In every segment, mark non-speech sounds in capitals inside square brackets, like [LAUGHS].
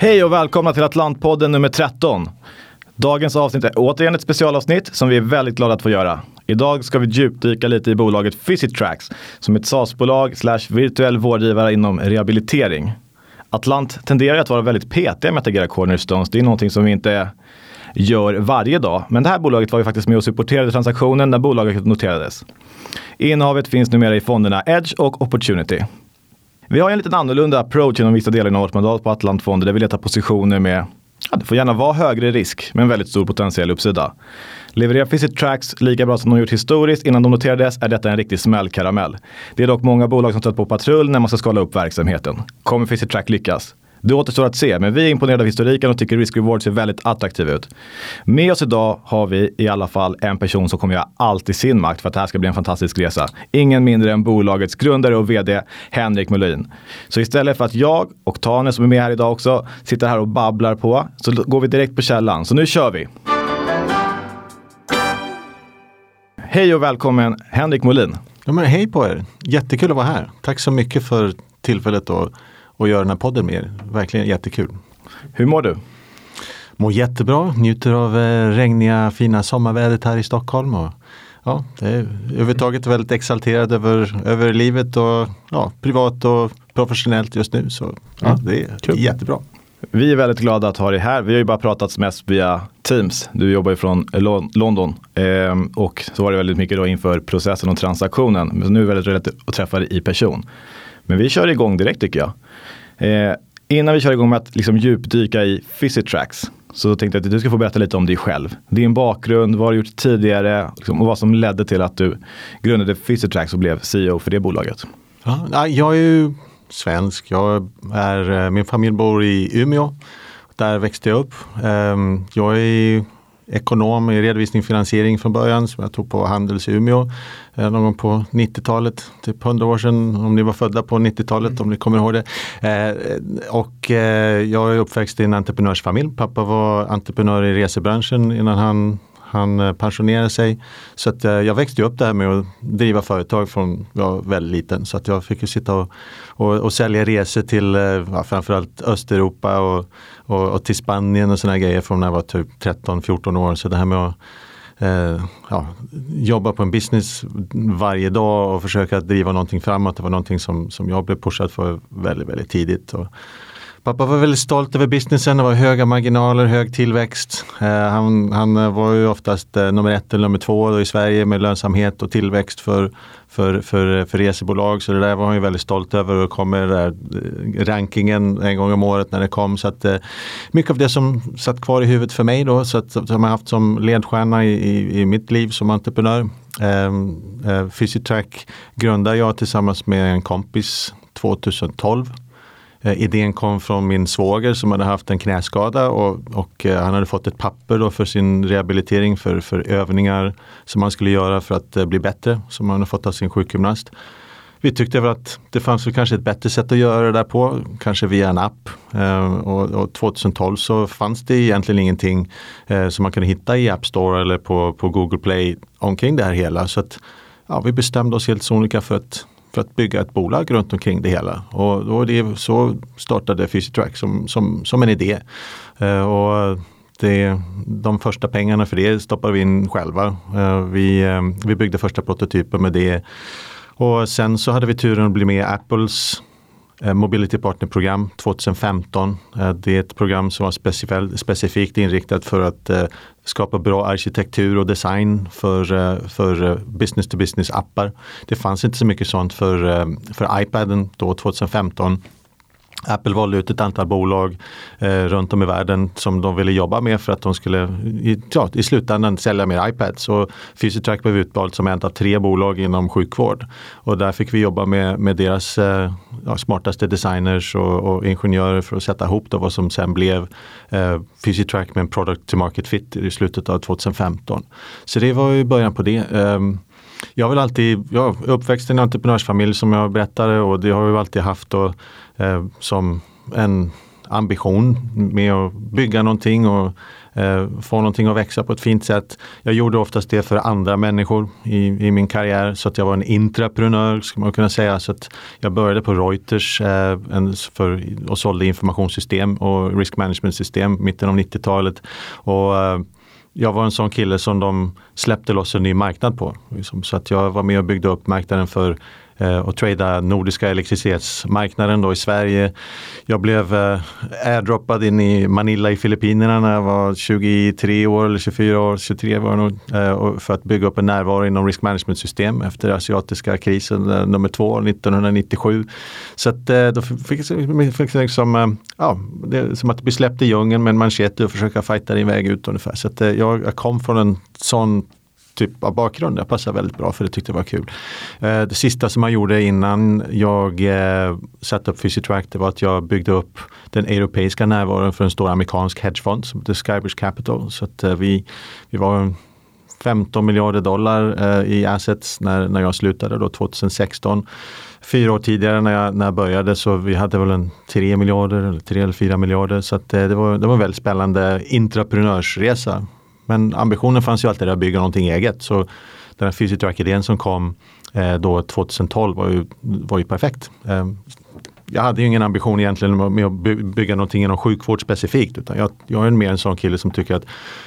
Hej och välkomna till Atlantpodden nummer 13. Dagens avsnitt är återigen ett specialavsnitt som vi är väldigt glada att få göra. Idag ska vi djupdyka lite i bolaget Physitrax som är ett SaaS-bolag slash virtuell vårdgivare inom rehabilitering. Atlant tenderar att vara väldigt petiga med att agera cornerstones. Det är någonting som vi inte gör varje dag. Men det här bolaget var ju faktiskt med och supporterade transaktionen när bolaget noterades. Innehavet finns numera i fonderna Edge och Opportunity. Vi har en lite annorlunda approach inom vissa delar av vårt mandat på Atlantfonder där vi letar positioner med Ja, det får gärna vara högre risk men väldigt stor potentiell uppsida. Levererar Visit Tracks lika bra som de gjort historiskt innan de noterades är detta en riktig smällkaramell. Det är dock många bolag som stött på patrull när man ska skala upp verksamheten. Kommer Visit Track lyckas? Det återstår att se, men vi är imponerade av historiken och tycker Risk Reward ser väldigt attraktiv ut. Med oss idag har vi i alla fall en person som kommer göra allt i sin makt för att det här ska bli en fantastisk resa. Ingen mindre än bolagets grundare och vd Henrik Molin. Så istället för att jag och Tane som är med här idag också sitter här och babblar på så går vi direkt på källan. Så nu kör vi! Hej och välkommen Henrik Molin. Ja, men hej på er! Jättekul att vara här. Tack så mycket för tillfället att och göra den här podden med er. Verkligen jättekul. Hur mår du? Mår jättebra, njuter av eh, regniga fina sommarvädret här i Stockholm. Och, ja, det är överhuvudtaget väldigt exalterad över, över livet och ja, privat och professionellt just nu. Så ja, det är Kul. jättebra. Vi är väldigt glada att ha dig här. Vi har ju bara pratat mest via Teams. Du jobbar ju från London eh, och så var det väldigt mycket då inför processen och transaktionen. Men nu är det väldigt roligt att träffa dig i person. Men vi kör igång direkt tycker jag. Eh, innan vi kör igång med att liksom djupdyka i Physitrax så tänkte jag att du ska få berätta lite om dig själv. Din bakgrund, vad har du gjort tidigare liksom, och vad som ledde till att du grundade Physitrax och blev CEO för det bolaget. Ja, jag är ju svensk. Jag är, eh, min familj bor i Umeå. Där växte jag upp. Ehm, jag är ekonom i redovisning och finansiering från början som jag tog på Handels i Umeå eh, någon gång på 90-talet, typ 100 år sedan om ni var födda på 90-talet mm. om ni kommer ihåg det. Eh, och eh, jag är uppväxt i en entreprenörsfamilj. Pappa var entreprenör i resebranschen innan han han eh, pensionerade sig. Så att, eh, jag växte upp där med att driva företag från jag var väldigt liten. Så att jag fick ju sitta och, och, och sälja resor till eh, ja, framförallt Östeuropa och, och, och till Spanien och sådana grejer från när jag var typ 13-14 år. Så det här med att eh, ja, jobba på en business varje dag och försöka driva någonting framåt. Det var någonting som, som jag blev pushad för väldigt, väldigt tidigt. Och, Pappa var väldigt stolt över businessen, det var höga marginaler, hög tillväxt. Eh, han, han eh, var ju oftast eh, nummer ett eller nummer två i Sverige med lönsamhet och tillväxt för, för, för, eh, för resebolag. Så det där var han ju väldigt stolt över och kom med där eh, rankingen en gång om året när det kom. Så att, mycket av det som satt kvar i huvudet för mig då, så att, som jag haft som ledstjärna i, i, i mitt liv som entreprenör. Eh, eh, Physitrack grundade jag tillsammans med en kompis 2012. Eh, idén kom från min svåger som hade haft en knäskada och, och eh, han hade fått ett papper då för sin rehabilitering för, för övningar som han skulle göra för att eh, bli bättre som han hade fått av sin sjukgymnast. Vi tyckte väl att det fanns väl kanske ett bättre sätt att göra det där på, kanske via en app. och, och 2012 så fanns det egentligen ingenting som man kunde hitta i App Store eller på, på Google Play omkring det här hela. Så att, ja, vi bestämde oss helt sonika för att för att bygga ett bolag runt omkring det hela. Och då det, så startade Physitrack som, som, som en idé. Eh, och det, de första pengarna för det stoppade vi in själva. Eh, vi, eh, vi byggde första prototypen med det. Och sen så hade vi turen att bli med i Apples Eh, Mobility Partner-program 2015. Eh, det är ett program som var specifikt inriktat för att eh, skapa bra arkitektur och design för, för business-to-business appar. Det fanns inte så mycket sånt för, för iPaden då 2015. Apple valde ut ett antal bolag eh, runt om i världen som de ville jobba med för att de skulle i, ja, i slutändan sälja mer iPads. Och Physitrack blev utvald som ett av tre bolag inom sjukvård. Och där fick vi jobba med, med deras eh, ja, smartaste designers och, och, ingenjörer för att sätta ihop då vad som sen blev eh, Physitrack med en product to market fit i slutet av 2015. Så det var ju början på det. Um, jag har väl alltid, jag är uppväxt i en entreprenörsfamilj som jag berättade och det har jag alltid haft och, eh, som en ambition med att bygga någonting och eh, få någonting att växa på ett fint sätt. Jag gjorde oftast det för andra människor i, i min karriär så att jag var en intraprenör skulle man kunna säga. Så att jag började på Reuters eh, en, för, och sålde informationssystem och risk management system mitten av 90-talet. Och, eh, jag var en sån kille som de släppte loss en ny marknad på. Liksom. Så att jag var med och byggde upp marknaden för Eh, och trada nordiska elektricitetsmarknaden då i Sverige. Jag blev eh, airdroppad in i Manila i Filippinerna när jag var 23 år eller 24 år, 23 var jag nog, eh, för att bygga upp en närvaro inom risk management system efter asiatiska krisen nummer två 1997. Så att då fick jag liksom, ja, det som att bli släppt i djungeln med en manchete och försöka fighta din väg ut ungefär. Så att jag kom från en sån typ av bakgrund. Jag passade väldigt bra för det tyckte jag var kul. Eh, det sista som jag gjorde innan jag eh, satte upp Physitrack det var att jag byggde upp den europeiska närvaron för en stor amerikansk hedgefond som heter Skybridge Capital. Så att eh, vi, vi var 15 miljarder dollar eh, i assets när, när jag slutade då 2016. Fyra år tidigare när jag, när jag började så vi hade väl en 3 miljarder eller 3 eller 4 miljarder. Så att, eh, det, var, det var en väldigt spännande intraprenörsresa men ambitionen fanns ju alltid att bygga någonting eget. Så den här Physitrack-idén som kom eh, då 2012 var ju, var ju perfekt. Eh, jag hade ju ingen ambition egentligen med att bygga någonting inom sjukvård specifikt. Utan jag, jag är mer en sån kille som tycker att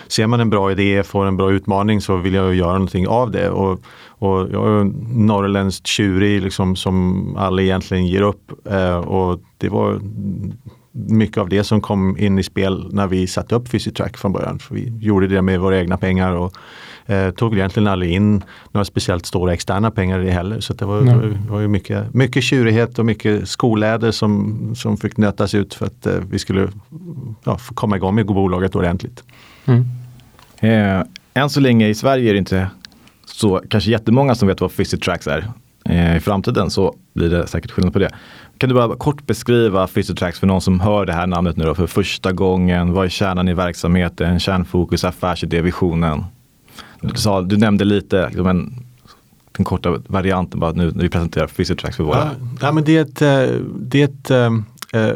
ser man en bra idé, får en bra utmaning så vill jag göra någonting av det. Och, och jag är norrländskt tjurig liksom, som alla egentligen ger upp. Eh, och det var mycket av det som kom in i spel när vi satte upp Physitrack från början. För vi gjorde det med våra egna pengar och eh, tog egentligen aldrig in några speciellt stora externa pengar i det heller. Så det var, det var ju mycket, mycket tjurighet och mycket skoläder som, som fick nötas ut för att eh, vi skulle ja, få komma igång med bolaget ordentligt. Mm. Eh, än så länge i Sverige är det inte så kanske jättemånga som vet vad Physitracks är. Eh, I framtiden så blir det säkert skillnad på det. Kan du bara kort beskriva Physiotrax för någon som hör det här namnet nu då för första gången? Vad är kärnan i verksamheten, kärnfokus, affärsidé, visionen? Du, sa, du nämnde lite, liksom en, den korta varianten bara nu när vi presenterar Physiotrax för våra. Ja, ja, men det är ett, eh, det är ett äh,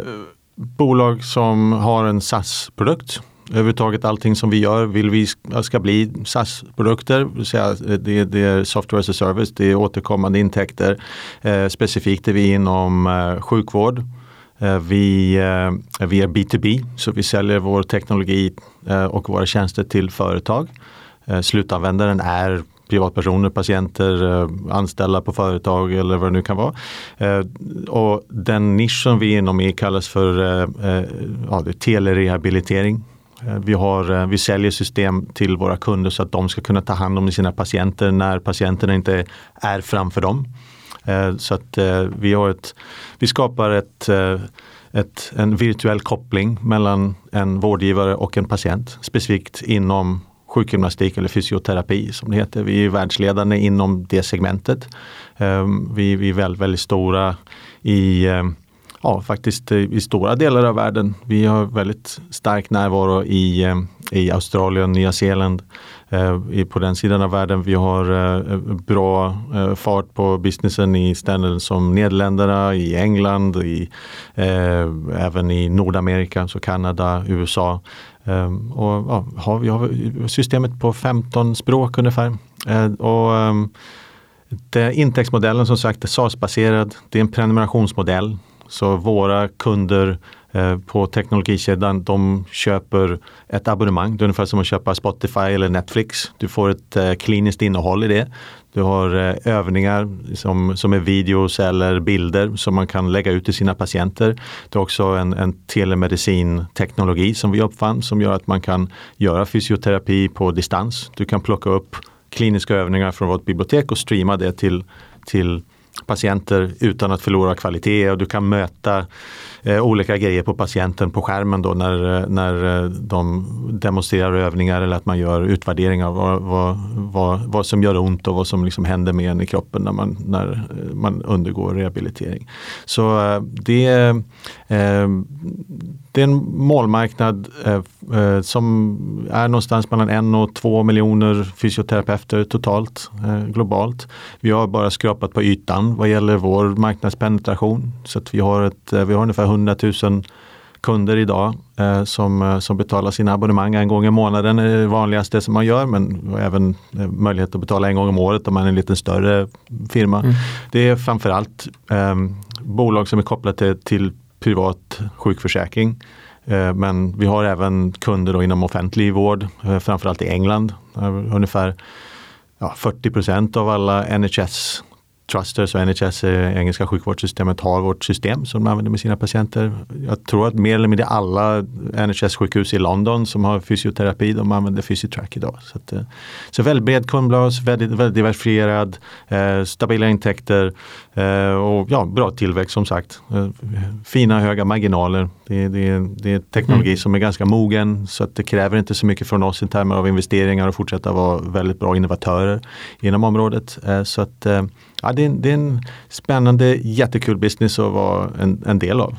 bolag som har en SAS-produkt överhuvudtaget allting som vi gör vill vi ska bli SAS-produkter. Eh, det, det är software as a service, det är återkommande intäkter. Eh, specifikt är vi inom eh, sjukvård. Eh, vi, eh, vi är B2B, så vi säljer vår teknologi eh, och våra tjänster till företag. Eh, slutanvändaren är privatpersoner, patienter, eh, anställda på företag eller vad det nu kan vara. Eh, och den nisch som vi är inom i kallas för eh, ja, telerehabilitering. Eh, vi, har, eh, vi säljer system till våra kunder så att de ska kunna ta hand om sina patienter när patienterna inte är framför dem. Eh, så att vi, har ett, vi skapar ett, ett, en virtuell koppling mellan en vårdgivare och en patient specifikt inom sjukgymnastik eller fysioterapi som det heter. Vi är världsledande inom det segmentet. Ehm, vi, vi är väldigt, väldigt stora i ja, faktiskt i stora delar av världen. Vi har väldigt stark närvaro i, eh, i Australien, Nya Zeeland. Eh, på den sidan av världen. Vi har eh, bra eh, fart på businessen i ställen som Nederländerna, i England, i, även i Nordamerika, så Kanada, USA. och, ja, har, vi har systemet på 15 språk ungefär. och, det, intäktsmodellen som sagt är SAS-baserad. Det är en prenumerationsmodell så våra kunder eh, på teknologikedjan de köper ett abonnemang. Det är ungefär som att köpa Spotify eller Netflix. Du får ett eh, kliniskt innehåll i det. Du har eh, övningar som, som är videos eller bilder som man kan lägga ut till sina patienter. Det är också en, en telemedicinteknologi som vi uppfann som gör att man kan göra fysioterapi på distans. Du kan plocka upp kliniska övningar från vårt bibliotek och streama det till, till patienter utan att förlora kvalitet och du kan möta eh, olika grejer på patienten på skärmen då när, eh, när eh, de demonstrerar övningar eller att man gör utvärderingar av vad, vad, vad, vad som gör ont och vad som liksom händer med en i kroppen när man, när eh, man undergår rehabilitering. Så eh, det, eh, det är en målmarknad eh, som är någonstans mellan en och två miljoner fysioterapeuter totalt eh, globalt. Vi har bara skrapat på ytan vad gäller vår marknadspenetration. Så att vi, har ett, vi har ungefär 100 000 kunder idag eh, som, eh, som betalar sina abonnemang en gång i månaden är det vanligaste som man gör men även eh, möjlighet att betala en gång om året om man är en lite större firma. Mm. Det är framförallt eh, bolag som är kopplade till privat sjukförsäkring. Eh, men vi har även kunder inom offentlig vård, eh, framförallt i England. Ungefär ja, 40% av alla NHS Trusters och NHS, eh, engelska sjukvårdssystemet, har vårt system som de använder med sina patienter. Jag tror att mer eller mindre alla NHS-sjukhus i London som har fysioterapi, de använder Physitrack idag. Så, att, eh, så väldigt bred kundbas, väldigt, väldigt diversifierad, eh, stabila intäkter eh, och ja, bra tillväxt som sagt. Eh, fina höga marginaler. Det, det, det är teknologi mm. som är ganska mogen så att det kräver inte så mycket från oss i termer av investeringar och fortsätta vara väldigt bra innovatörer inom området. Eh, så att ja, det, är, det är en spännande, jättekul business att vara en, en del av.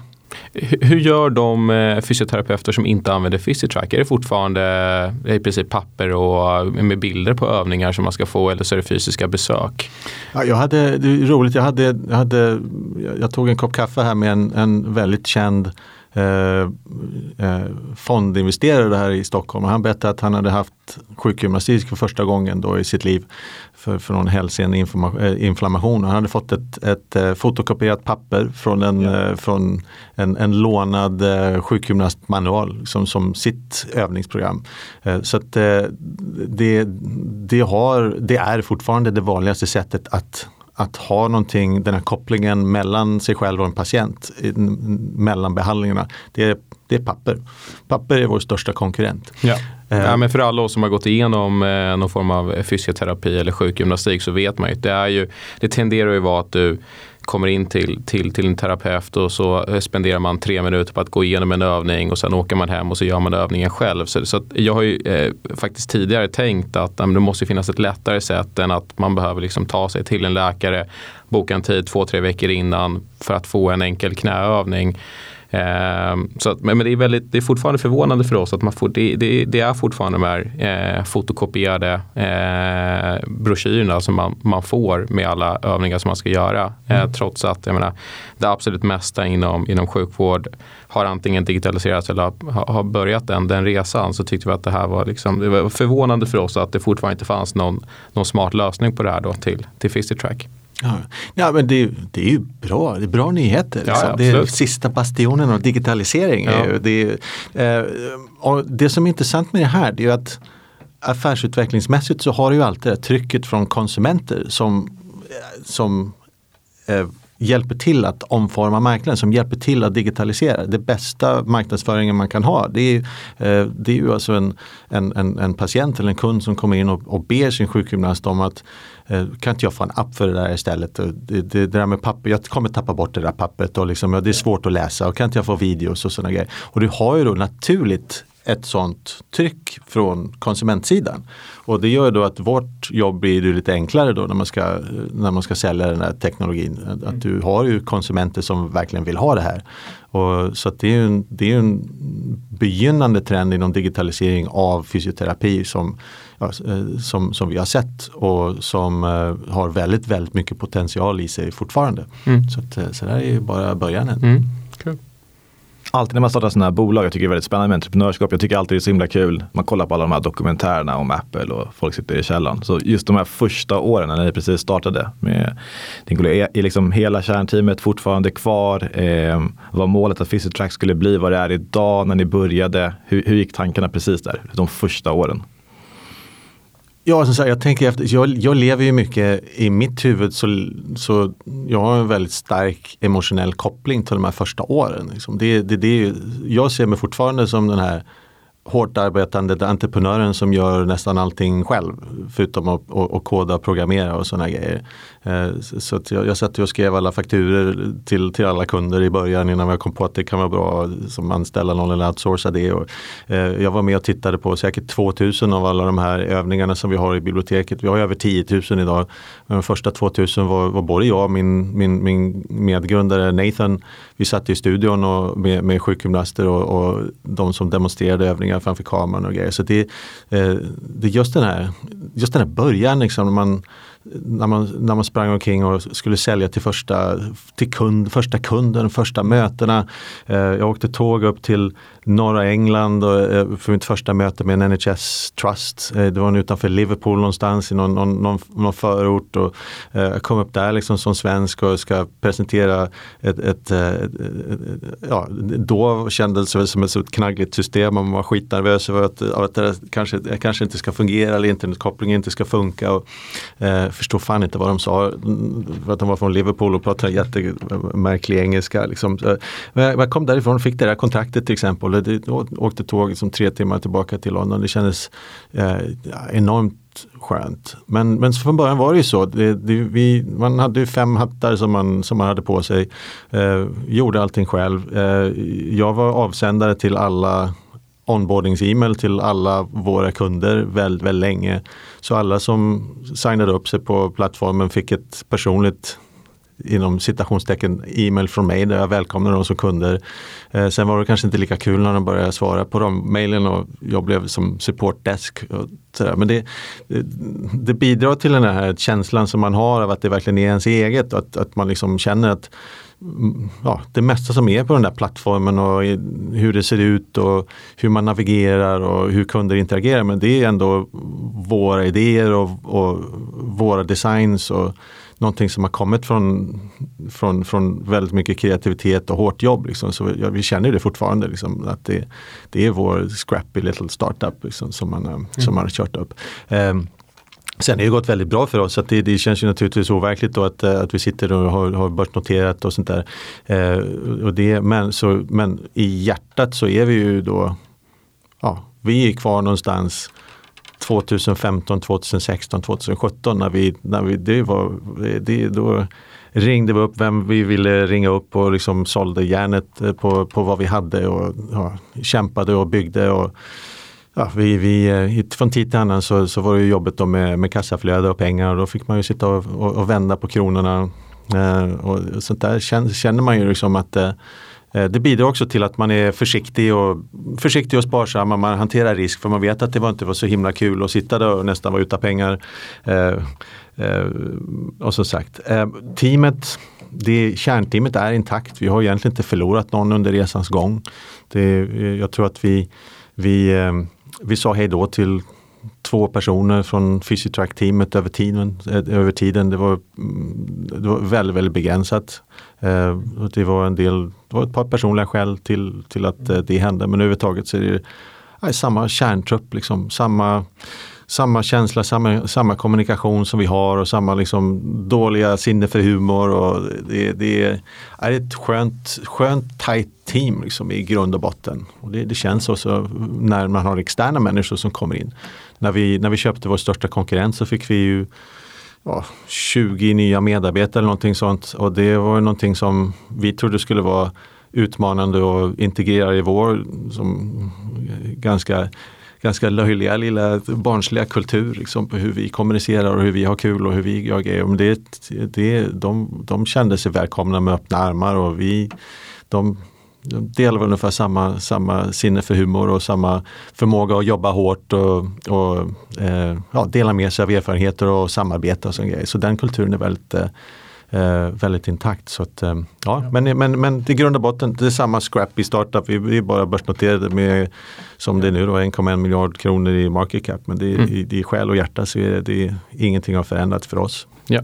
Hur gör de eh, fysioterapeuter som inte använder Physitrack? Är det fortfarande eh, i princip papper och med bilder på övningar som man ska få eller så är det fysiska besök? Ja, jag hade, det är roligt, jag, hade, jag, hade, jag tog en kopp kaffe här med en, en väldigt känd eh, eh, fondinvesterare här i Stockholm och han berättade att han hade haft sjukgymnastik för första gången då i sitt liv för, för någon hälseninflammation. Han hade fått ett, ett eh, fotokopierat papper från en, ja. Eh, från en, en lånad eh, sjukgymnastmanual som, som sitt övningsprogram. Så att det, det, har, det är fortfarande det vanligaste sättet att att ha någonting, den här kopplingen mellan sig själv och en patient, mellan behandlingarna, det är, det är papper. Papper är vår största konkurrent. Ja. Eh. Ja, men för alla oss som har gått igenom eh, någon form av fysioterapi eller sjukgymnastik så vet man ju det, är ju, det tenderar ju vara att du kommer in till, till, till en terapeut och så eh, spenderar man tre minuter på att gå igenom en övning och sen åker man hem och så gör man övningen själv. Så, så jag har ju eh, faktiskt tidigare tänkt att äm, det måste finnas ett lättare sätt än att man behöver liksom ta sig till en läkare, boka en tid två, tre veckor innan för att få en enkel knäövning. Eh, så att, men det är, väldigt, det är fortfarande förvånande för oss att man får, det, det, det är fortfarande de här eh, fotokopierade eh, broschyrerna som man, man får med alla övningar som man ska göra. Eh, mm. trots att jag menar, det absolut mesta inom, inom sjukvård har antingen digitaliserats eller har, har börjat den, den resan så tyckte vi att det här var, liksom, det var förvånande för oss att det fortfarande inte fanns någon, någon smart lösning på det här då till, till Physitrack. Ja, ja men det, det är ju bra, det är bra nyheter. Liksom. Ja, det är sista bastionen av digitalisering. Ja. Det, är, eh, och det som är intressant med det här det är att affärsutvecklingsmässigt så har du ju alltid det trycket från konsumenter som, som eh, hjälper till att omforma marknaden, som hjälper till att digitalisera. Det bästa marknadsföringen man kan ha det är, eh, det är ju alltså en, en, en, patient eller en kund som kommer in och, och ber sin sjukgymnast om att Eh, Eh, kan inte jag få en app för det där istället? Det, det, det där med papper, jag kommer tappa bort det där pappret och liksom, ja, det är svårt att läsa och kan inte jag få videos och sådana grejer. Och du har ju då naturligt ett sånt tryck från konsumentsidan. Och det gör då att vårt jobb blir lite enklare då när man ska, när man ska sälja den här teknologin. Att du har ju konsumenter som verkligen vill ha det här. Och, så det är en, det är en begynnande trend inom digitalisering av fysioterapi som, ja, eh, som, som vi har sett och som uh, har väldigt, väldigt mycket potential i sig fortfarande. Mm. Så, att, eh, så det här är ju bara början. Mm. Cool alltid när man startar sådana här bolag, jag tycker det är väldigt spännande med entreprenörskap. Jag tycker alltid det är så himla kul. Man kollar på alla de här dokumentärerna om Apple och folk sitter i källaren. Så just de här första åren när ni precis startade med din kollega, är liksom hela kärnteamet fortfarande kvar? Eh, vad målet att Physitrack skulle bli, vad det är idag när ni började? Hur, hur gick tankarna precis där, de första åren? Ja, alltså, som sagt, jag tänker efter, jag, jag lever ju mycket i mitt huvud så, så jag har en väldigt stark emotionell koppling till de här första åren. Liksom. Det, det, det, jag ser mig fortfarande som den här hårt arbetande entreprenören som gör nästan allting själv. Förutom att att, att koda och programmera och sådana grejer. Eh, så jag, jag satt och skrev alla fakturer till, till alla kunder i början innan jag kom på att det kan vara bra som anställa någon eller outsourca det. Och, eh, jag var med och tittade på säkert 2000 av alla de här övningarna som vi har i biblioteket. Vi har över 10 000 idag. Men de första 2000 var, var både jag och min, min, min medgrundare Nathan. Vi satt i studion och med, med sjukgymnaster och, och de som demonstrerade övningar framför kameran och grejer. Så det, eh, det är just den här, just den här början liksom, man när man, när man sprang omkring och skulle sälja till första, till kund, första kunden, första mötena. Eh, jag åkte tåg upp till norra England och, eh, för mitt första möte med en NHS Trust. Eh, det var utanför Liverpool någonstans i någon, någon, någon, någon förort. Och, eh, jag kom upp där liksom som svensk och ska presentera ett, ett, ett, ett ja, då kändes det som ett så knaggligt system och man var skitnervös över att, att det kanske, kanske inte ska fungera eller internetkopplingen inte ska funka. Och, eh, förstår fan inte vad de sa. För att de var från Liverpool och pratade jättemärklig engelska. Liksom. Jag kom därifrån och fick det där kontraktet till exempel det, åkte tåg liksom tre timmar tillbaka till London. Det kändes eh, enormt skönt. Men, men från början var det ju så. Det, det, vi, man hade fem hattar som man, som man hade på sig. Eh, gjorde allting själv. Eh, jag var avsändare till alla onboardings-e-mail till alla våra kunder väldigt, väldigt länge. Så alla som signade upp sig på plattformen fick ett personligt inom citationstecken e-mail från mig där jag välkomnade dem som kunder. Eh, sen var det kanske inte lika kul när de började svara på de mejlen och jag blev som supportdesk. Och. Men det, det, bidrar till den här känslan som man har av att det verkligen är ens eget och att, att man liksom känner att mm, ja, det mesta som är på den där plattformen och hur det ser ut och hur man navigerar och hur kunder interagerar. Men det är ändå våra idéer och, och våra designs. och någonting som har kommit från, från, från väldigt mycket kreativitet och hårt jobb. Liksom. Så ja, vi känner det fortfarande, liksom, att det, det är vår scrappy little startup liksom, som, man, mm. som man har kört upp. Um, Sen har det gått väldigt bra för oss så det, det, känns ju naturligtvis overkligt då att, att vi sitter och har, har börsnoterat och sånt där. Eh, och det, men, så, men i hjärtat så är vi ju då, ja, vi är kvar någonstans 2015, 2016, 2017 när vi, när vi det var, det, då ringde vi upp vem vi ville ringa upp och liksom sålde järnet eh, på, på vad vi hade och ja, kämpade och byggde. Och, ja, vi, vi, eh, från tid till annan så, så var det jobbet då med, med kassaflöde och pengar och då fick man ju sitta och, och, och vända på kronorna. Eh, och sånt där känner, känner man ju liksom att Eh, Eh, det bidrar också till att man är försiktig och, försiktig och sparsam. Man hanterar risk för man vet att det var inte var så himla kul att sitta där och nästan vara utan pengar. Eh, eh, och som sagt, eh, teamet, det, kärnteamet är intakt. Vi har egentligen inte förlorat någon under resans gång. Det, eh, jag tror att vi, vi, eh, vi sa hej då till två personer från Physitrack-teamet över tiden. Eh, över tiden. Det, var, mm, det var väldigt, väldigt begränsat. Eh, det var en del, det var ett par personliga skäl till, till att eh, det hände men överhuvudtaget så är det nej, samma kärntrupp, liksom, samma, samma känsla, samma, samma kommunikation som vi har och samma liksom, dåliga sinne för humor. Och det, det är ett skönt, skönt tajt team liksom, i grund och botten. Och det, det känns också när man har externa människor som kommer in. När vi, när vi köpte vår största konkurrent så fick vi ju ja, 20 nya medarbetare eller någonting sånt. Och det var någonting som vi trodde skulle vara utmanande och integrera i vår som ganska, ganska löjliga lilla barnsliga kultur. Liksom, på hur vi kommunicerar och hur vi har kul och hur vi gör grejer. Men det, det, de, de kände sig välkomna med öppna armar och vi, de de delar väl ungefär samma, samma sinne för humor och samma förmåga att jobba hårt och, och eh, ja, dela med sig av erfarenheter och samarbeta och sån grejer. Så den kulturen är väldigt eh, väldigt intakt. Så att, eh, ja, Men, men, men i grund och botten, det är samma scrappy startup. Vi, vi är bara börsnoterade med, som det är nu, 1,1 miljard kronor i market cap. Men det, mm. i, i själ och hjärta så är det, det ingenting har förändrats för oss. Ja.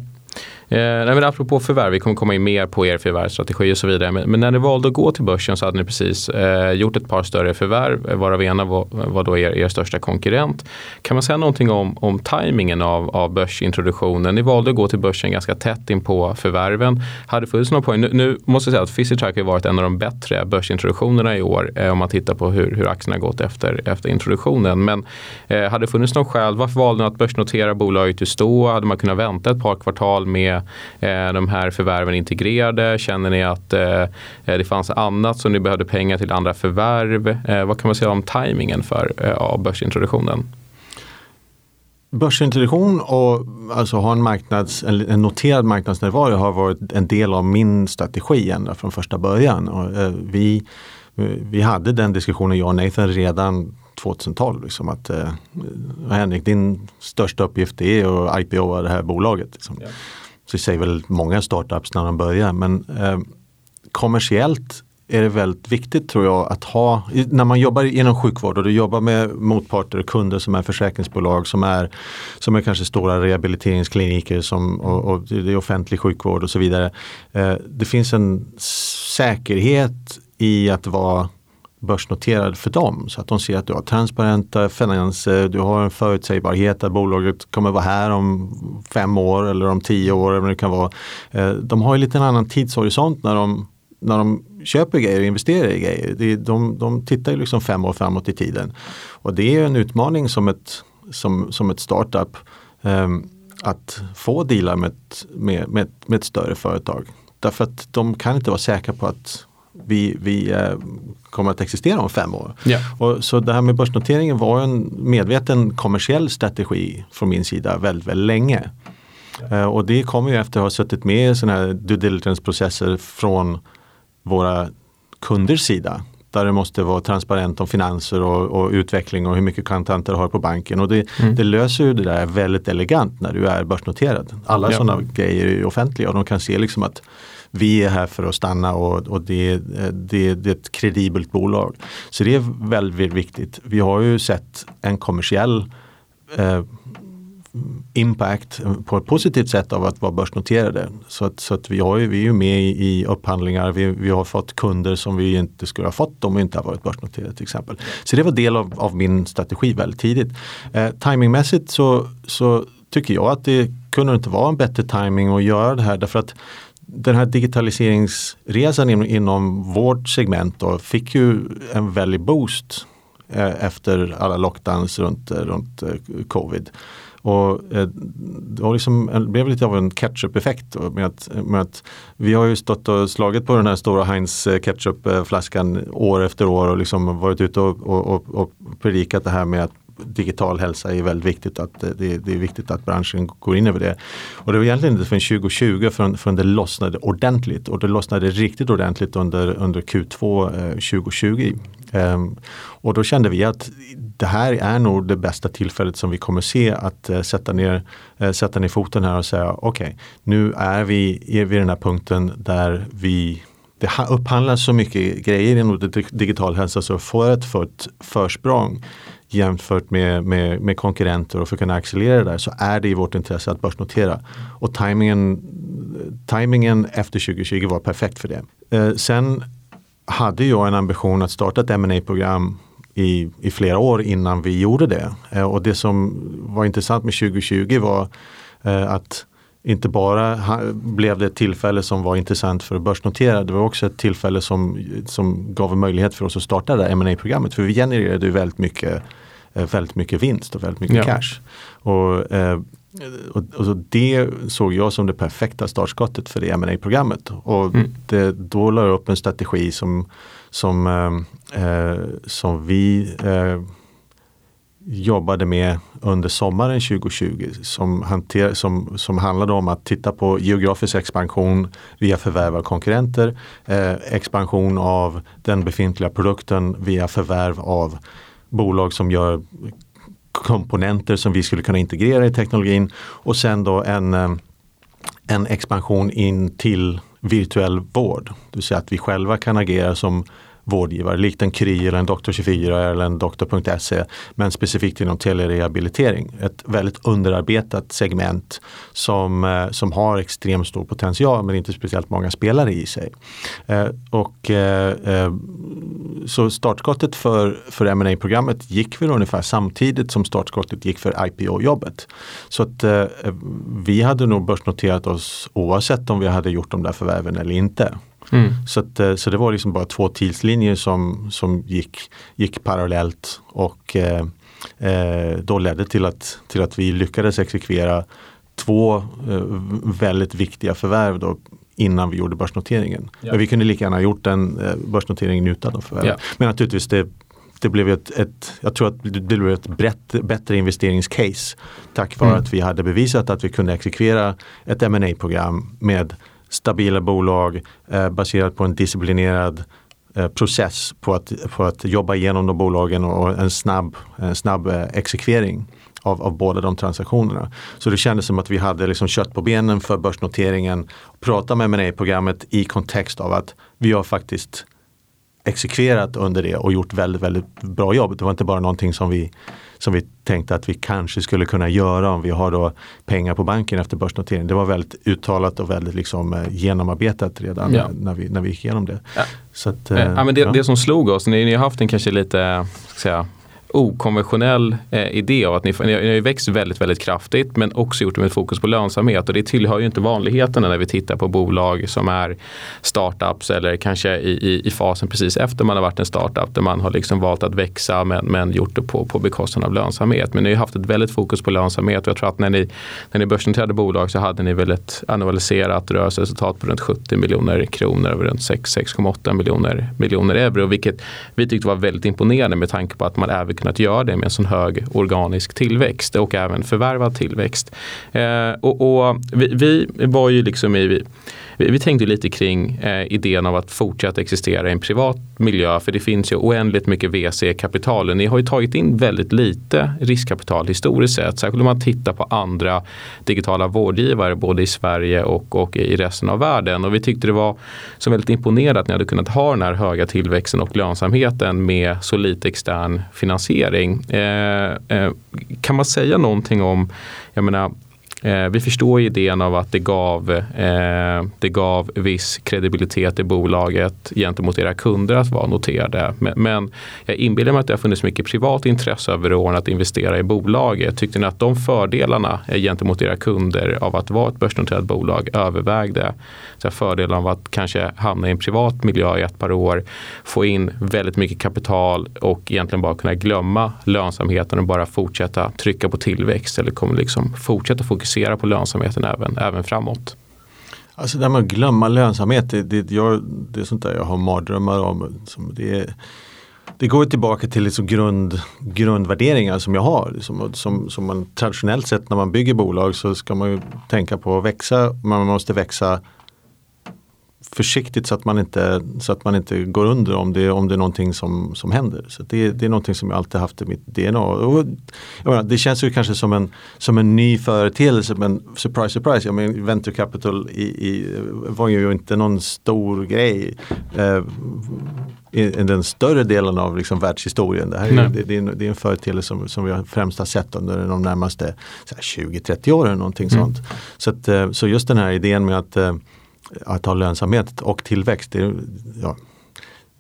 Eh, nej, men apropå förvärv, vi kommer komma in mer på er förvärvsstrategi och så vidare. Men, men, när ni valde att gå till börsen så hade ni precis eh, gjort ett par större förvärv, eh, varav ena var, var då er, er största konkurrent. Kan man säga någonting om, om tajmingen av, av börsintroduktionen? Ni valde att gå till börsen ganska tätt in på förvärven. Hade funnits någon poäng? Nu, nu måste jag säga att Physitrack har varit en av de bättre börsintroduktionerna i år eh, om man tittar på hur, hur aktierna gått efter, efter introduktionen. Men eh, hade det funnits någon skäl, varför valde ni att börsnotera bolaget i stå? Hade man kunnat vänta ett par kvartal med de här förvärven integrerade? Känner ni att eh, det fanns annat som ni behövde pengar till andra förvärv? Eh, vad kan man säga om tajmingen för av börsintroduktionen? Börsintroduktion och alltså ha en, marknads, en noterad marknadsnärvaro har varit en del av min strategi ända från första början. Och, vi, vi hade den diskussionen, jag och Nathan, redan 2012. Liksom att, eh, Henrik, din största uppgift är att IPOa det här bolaget. Liksom. Ja. Så det säger väl många startups när de börjar men eh, kommersiellt är det väldigt viktigt tror jag att ha, när man jobbar inom sjukvård och du jobbar med motparter och kunder som är försäkringsbolag som är, som är kanske stora rehabiliteringskliniker som, och, och det är offentlig sjukvård och så vidare. Eh, det finns en säkerhet i att vara börsnoterad för dem. Så att de ser att du har transparenta finanser, du har en förutsägbarhet att bolaget kommer vara här om fem år eller om tio år. Eller det kan vara. Eh, de har ju lite en annan tidshorisont när de när de köper grejer och investerar i grejer. De, de tittar ju liksom fem år framåt i tiden. Och det är en utmaning som ett, som, som ett startup ehm, att få deala med ett, med, med, med ett större företag. Därför att de kan inte vara säkra på att vi, vi eh, kommer att existera om fem år. Yeah. Och så det här med börsnoteringen var en medveten kommersiell strategi från min sida väldigt, väldigt länge. Yeah. och det kommer ju efter att ha suttit med i sådana här due diligence-processer från våra kunders sida. Där det måste vara transparent om finanser och, och utveckling och hur mycket kontanter du har på banken. Och det, mm. det, löser ju det där väldigt elegant när du är börsnoterad. Alla ja. sådana grejer är offentliga och de kan se liksom att vi är här för att stanna och, och det, det, det, är ett kredibelt bolag. Så det är väldigt viktigt. Vi har ju sett en kommersiell eh, impact på ett positivt sätt av att vara börsnoterade. Så att, så att vi, har ju, vi är ju med i, i upphandlingar, vi, vi har fått kunder som vi inte skulle ha fått om vi inte har varit börsnoterade till exempel. Så det var del av, av min strategi väldigt tidigt. Eh, timingmässigt så, så tycker jag att det kunde inte vara en bättre timing att göra det här därför att den här digitaliseringsresan inom, inom vårt segment då, fick ju en väldig boost eh, efter alla lockdowns runt, eh, runt eh, covid. Och eh, det, var liksom, det blev lite av en ketchup-effekt. Med att, med att vi har ju stått och slagit på den här stora Heinz eh, ketchup-flaskan eh, år efter år och liksom varit ute och, och, och, och predikat det här med att digital hälsa är väldigt viktigt. Att eh, det, det, är viktigt att branschen går in över det. Och det var egentligen inte förrän 2020 förrän, förrän det lossnade ordentligt. Och det lossnade riktigt ordentligt under, under Q2 eh, 2020. Um, ehm, och då kände vi att det här är nog det bästa tillfället som vi kommer se att uh, sätta, ner, uh, sätta ner foten här och säga okej, okay, nu är vi är vid den här punkten där vi det upphandlas så mycket grejer inom digital hälsa så för att få ett försprång jämfört med, med, med, konkurrenter och för att kunna accelerera där så är det i vårt intresse att börsnotera. Och timingen, timingen efter 2020 var perfekt för det. Eh, sen hade jag en ambition att starta ett ma program i, i flera år innan vi gjorde det. Eh, och det som var intressant med 2020 var eh, att inte bara blev det ett tillfälle som var intressant för att börsnotera, det var också ett tillfälle som, som gav en möjlighet för oss att starta det ma programmet För vi genererade väldigt mycket, eh, väldigt mycket vinst och väldigt mycket ja. cash. Och, eh, och, och, det såg jag som det perfekta startskottet för det ma programmet Och mm. det, då la jag upp en strategi som, som, eh, eh som vi eh, jobbade med under sommaren 2020 som, hanter, som, som handlade om att titta på geografisk expansion via förvärv av konkurrenter, eh, expansion av den befintliga produkten via förvärv av bolag som gör komponenter som vi skulle kunna integrera i teknologin och sen då en, eh, en expansion in till virtuell vård. Det vill säga att vi själva kan agera som vårdgivare, likt en Kry eller en Doktor24 eller en Doktor.se, men specifikt inom telerehabilitering. Ett väldigt underarbetat segment som, eh, som har extremt stor potential men inte speciellt många spelare i sig. Eh, och, eh, eh så startskottet för, för ma programmet gick väl ungefär samtidigt som startskottet gick för IPO-jobbet. Så att eh, eh, vi hade nog börsnoterat oss oavsett om vi hade gjort de där förvärven eller inte. Mm. Så, att, eh, så det var liksom bara två tidslinjer som, som gick, gick parallellt och eh, eh, då ledde till att, till att vi lyckades exekvera två eh, väldigt viktiga förvärv då, innan vi gjorde börsnoteringen. Ja. Vi kunde lika gärna ha gjort den eh, börsnoteringen utan att förvärva. Ja. Men naturligtvis det, det blev ett, ett, jag tror att det blev ett brett, bättre investeringscase tack vare mm. att vi hade bevisat att vi kunde exekvera ett ma program med stabila bolag eh, baserat på en disciplinerad eh, process på att, på att jobba igenom de bolagen och en snabb, en snabb eh, exekvering av, av båda de transaktionerna. Så det kändes som att vi hade liksom kött på benen för börsnoteringen. Prata med ma programmet i kontext av att vi har faktiskt exekverat under det och gjort väldigt, väldigt bra jobb. Det var inte bara någonting som vi, som vi tänkte att vi kanske skulle kunna göra om vi har då pengar på banken efter börsnotering. Det var väldigt uttalat och väldigt liksom eh, genomarbetat redan ja. när, vi, när vi gick igenom det. Ja. Så att, eh, ja, men det, ja. det som slog oss, ni, ni har haft en kanske lite ska säga, okonventionell eh, idé av att ni, ni har ju växt väldigt, väldigt kraftigt men också gjort det med fokus på lönsamhet och det tillhör ju inte vanligheterna när vi tittar på bolag som är startups eller kanske i, i, i fasen precis efter man har varit en startup där man har liksom valt att växa men, men gjort det på, på bekostnad av lönsamhet. Men ni har haft ett väldigt fokus på lönsamhet och jag tror att när ni, när ni börsnoterade bolag så hade ni väl ett annualiserat rörelseresultat på runt 70 miljoner kronor över runt 6,8 miljoner, miljoner euro vilket vi tyckte var väldigt imponerande med tanke på att man även kunnat göra det med en sån hög organisk tillväxt och även förvärvad tillväxt. Eh, och, och vi, vi, var ju liksom i, vi, vi tänkte lite kring eh, idén av att fortsätta existera i en privat miljö för det finns ju oändligt mycket VC-kapital. Ni har ju tagit in väldigt lite riskkapital historiskt sett, särskilt om man tittar på andra digitala vårdgivare både i Sverige och, och i resten av världen. Och vi tyckte det var så väldigt imponerande att ni hade kunnat ha den här höga tillväxten och lönsamheten med så lite extern finansiering. Eh, eh, kan man säga någonting om, jag menar, Eh, vi förstår idén av att det gav, eh, det gav viss kredibilitet i bolaget gentemot era kunder att vara noterade. Men, men jag inbillar mig att det har funnits mycket privat intresse över åren att investera i bolaget. Tyckte ni att de fördelarna eh, gentemot era kunder av att vara ett börsnoterat bolag övervägde så fördelen av att kanske hamna i en privat miljö i ett par år, få in väldigt mycket kapital och egentligen bara kunna glömma lönsamheten och bara fortsätta trycka på tillväxt eller kommer liksom fortsätta fokusera fokusera på lönsamheten även, även framåt. Alltså det här med att glömma lönsamhet, det, det, jag, det är sånt där jag har mardrömmar om. Det, det går tillbaka till liksom grund, grundvärderingar som jag har. Liksom, som, som, som man traditionellt sett när man bygger bolag så ska man tänka på att växa. Man måste växa försiktigt så att man inte, så att man inte går under om det, om det är någonting som, som händer. Så det, det är någonting som jag alltid haft i mitt DNA. Och, menar, det känns ju kanske som en, som en ny företeelse men surprise surprise, jag menar, venture capital i, i, var ju inte någon stor grej eh, i, i, den större delen av liksom världshistorien. Det, här är, det, det, är en, det är en företeelse som, som vi främst har sett under de närmaste 20-30 åren. Någonting mm. sånt. Så, att, eh, så just den här idén med att eh, att ha lönsamhet och tillväxt. Det, ja,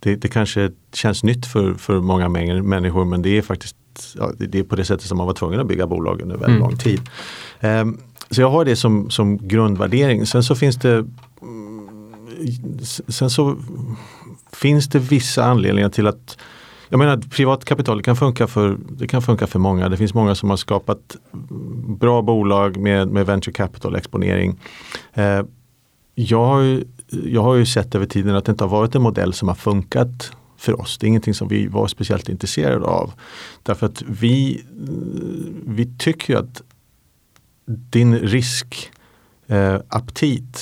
det, det kanske känns nytt för, för många människor men det är faktiskt ja, det är på det sättet som man var tvungen att bygga bolag under väldigt mm. lång tid. Um, så jag har det som, som grundvärdering. Sen så finns det Sen så finns det vissa anledningar till att jag menar privat kapital kan funka för, det kan funka för många. Det finns många som har skapat bra bolag med, med venture capital exponering. Eh, jag har, ju, jag har ju sett över tiden att det inte har varit en modell som har funkat för oss. Det är ingenting som vi var speciellt intresserade av. Därför att vi, eh, vi tycker att din riskaptit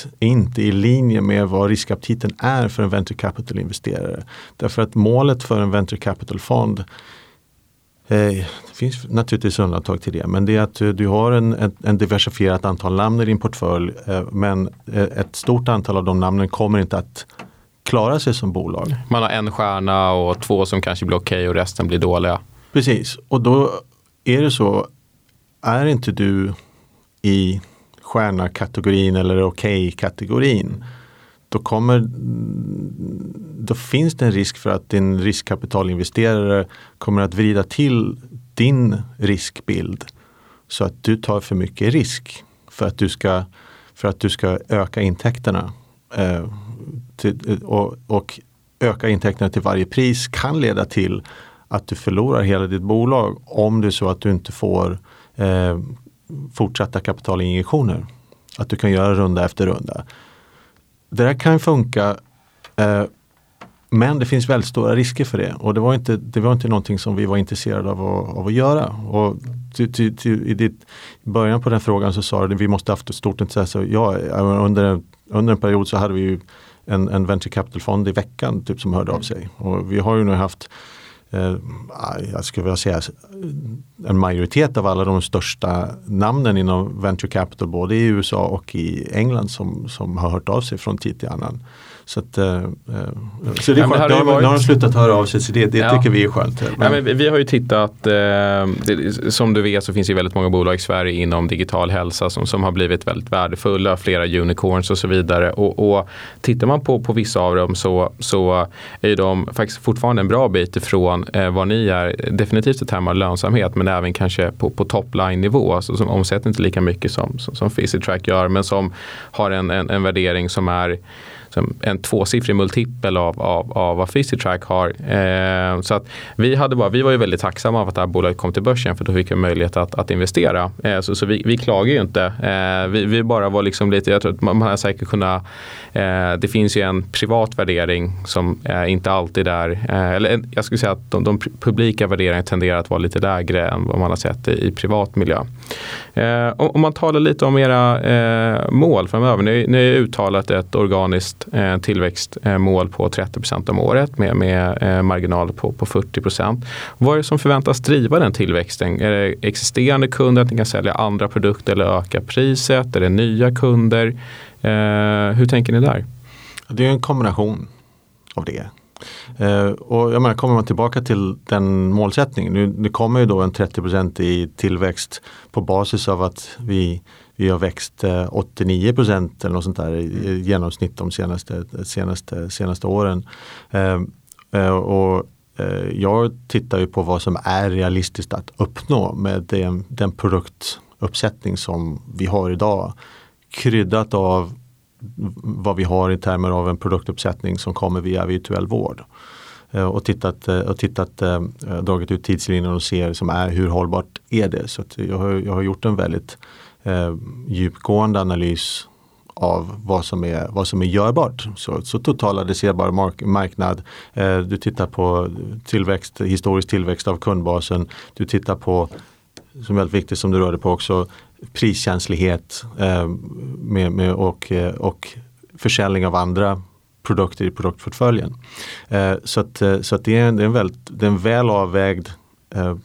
eh, är inte i linje med vad riskaptiten är för en venture capital-investerare. Därför att målet för en venture capital-fond det finns naturligtvis undantag till det men det är att du, har en, en diversifierat antal namn i din portfölj eh, men eh, ett stort antal av de namnen kommer inte att klara sig som bolag. Man har en stjärna och två som kanske blir okej okay och resten blir dåliga. Precis och då är det så, är inte du i stjärna-kategorin eller okej-kategorin då, kommer, då finns det en risk för att din riskkapitalinvesterare kommer att vrida till din riskbild så att du tar för mycket risk för att du ska, för att du ska öka intäkterna. Eh, till, och, och öka intäkterna till varje pris kan leda till att du förlorar hela ditt bolag om det är så att du inte får eh, fortsatta kapitalinjektioner. Att du kan göra runda efter runda det där kan funka eh, men det finns väldigt stora risker för det och det var inte, det var inte någonting som vi var intresserade av att, av att göra. Och till, till, till, i, ditt, I början på den frågan så sa du att vi måste haft ett stort intresse. Ja, under, under en period så hade vi ju en, en venture capital-fond i veckan typ, som hörde av sig. Och vi har ju nu haft Eh, jag skulle vilja säga en majoritet av alla de största namnen inom venture capital både i USA och i England som, som har hört av sig från tid till annan. Så, att, eh, så det är skönt, nu har, de slutat höra av sig så det, det ja. tycker vi är skönt. Men... Ja, men vi har ju tittat, eh, det, som du vet så finns det väldigt många bolag i Sverige inom digital hälsa som, som har blivit väldigt värdefulla, flera unicorns och så vidare. Och, och tittar man på, på vissa av dem så, så är de faktiskt fortfarande en bra bit ifrån eh, vad ni är, definitivt i termer av lönsamhet men även kanske på, på topline-nivå, alltså som omsätter inte lika mycket som, som, som Physitrack gör men som har en, en, en värdering som är Liksom en tvåsiffrig multipel av, av, av vad Physitrack har. Eh, så att vi, hade bara, vi var ju väldigt tacksamma av att det här bolaget kom till börsen för då fick vi möjlighet att, att investera. Eh, så så vi, vi klagar ju inte. Eh, vi, vi, bara var liksom lite, jag tror att man, man hade säkert kunnat, Eh, det finns ju en privat värdering som eh, inte alltid är, eh, eller eh, jag skulle säga att de, de publika värderingarna tenderar att vara lite lägre än vad man har sett i, i privat miljö. Eh, om man talar lite om era mål framöver, ni, ni har uttalat ett organiskt eh, tillväxtmål på 30% om året med, med eh, marginal på, på 40 Vad är det som förväntas driva den tillväxten? Är det existerande kunder, att ni kan sälja andra produkter eller öka priset? Är det nya kunder? Eh, hur tänker ni där? Det är en kombination av det. Eh, och jag menar, kommer man tillbaka till den målsättningen, nu, nu kommer ju då en 30% i tillväxt på basis av att vi vi har växt 89 eh, procent eller något sånt där i genomsnitt de senaste, senaste, senaste åren. Eh, eh, och eh, jag tittar ju på vad som är realistiskt att uppnå med den, den produktuppsättning som vi har idag. Kryddat av vad vi har i termer av en produktuppsättning som kommer via virtuell vård. Eh, och tittat, eh, och tittat eh, dragit ut tidslinjen och ser som är hur hållbart är det. Så jag har, jag har gjort en väldigt eh, djupgående analys av vad som är, vad som är görbart. Så, så total adresserbar mark marknad. Eh, du tittar på tillväxt, historisk tillväxt av kundbasen. Du tittar på, som är väldigt viktigt som du rörde på också, priskänslighet eh, med, med och, eh, och försäljning av andra produkter i produktportföljen. Eh, så att, eh, så att det, är en, det, är en väl, det är en väl avvägd eh,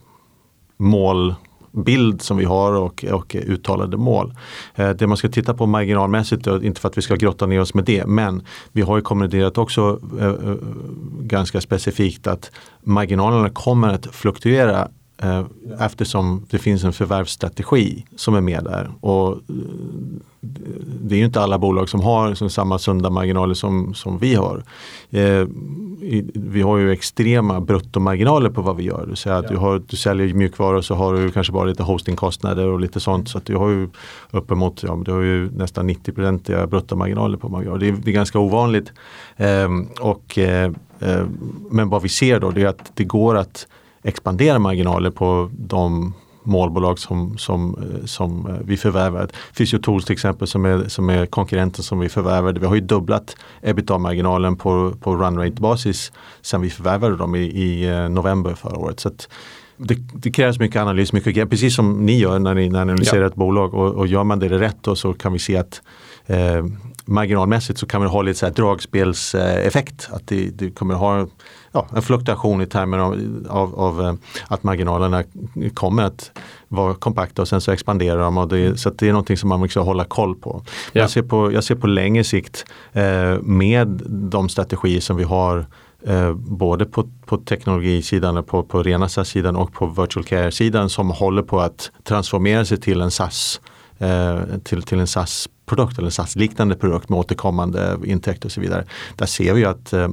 målbild som vi har och, och uttalade mål. Eh, det man ska titta på marginalmässigt, inte för att vi ska grotta ner oss med det, men vi har ju kommenterat också eh, eh ganska specifikt att marginalerna kommer att fluktuera eh, eftersom det finns en förvärvsstrategi som är med där. Och eh, det är ju inte alla bolag som har liksom samma sunda marginaler som, som vi har. Eh, vi har ju extrema bruttomarginaler på vad vi gör. Så att ja. du, har, du säljer mjukvaror så har du kanske bara lite hostingkostnader och lite sånt. Så att du har ju uppemot, ja, du har ju nästan 90 bruttomarginaler på vad vi gör. Det är, det är ganska ovanligt. Eh, och, eh, men vad vi ser då det är att det går att expandera marginaler på de målbolag som, som, eh, som eh, vi förvärvar. Physiotools till exempel som är, som är konkurrenten som vi förvärvade. Vi har ju dubblat ebitda-marginalen på, på runrate-basis sen vi förvärvade dem i, i eh, november förra året. Så det, det, krävs mycket analys, mycket precis som ni gör när ni, när ni analyserar ja. ett bolag och, och gör man det rätt då så kan vi se att eh, marginalmässigt så kan vi ha lite så här dragspelseffekt. Att det, det kommer ha ja, en fluktuation i termer av, av, av, eh, att marginalerna kommer att vara kompakta och sen så expanderar de. Och det, så det är någonting som man måste hålla koll på. Ja. Jag, ser på jag ser på längre sikt eh, med de strategier som vi har eh, både på, på teknologisidan, på, på rena SAS-sidan och på virtual care-sidan som håller på att transformera sig till en SAS eh, till, till en SAS produkt eller SAS-liknande produkt med återkommande intäkter och så vidare. Där ser vi att eh,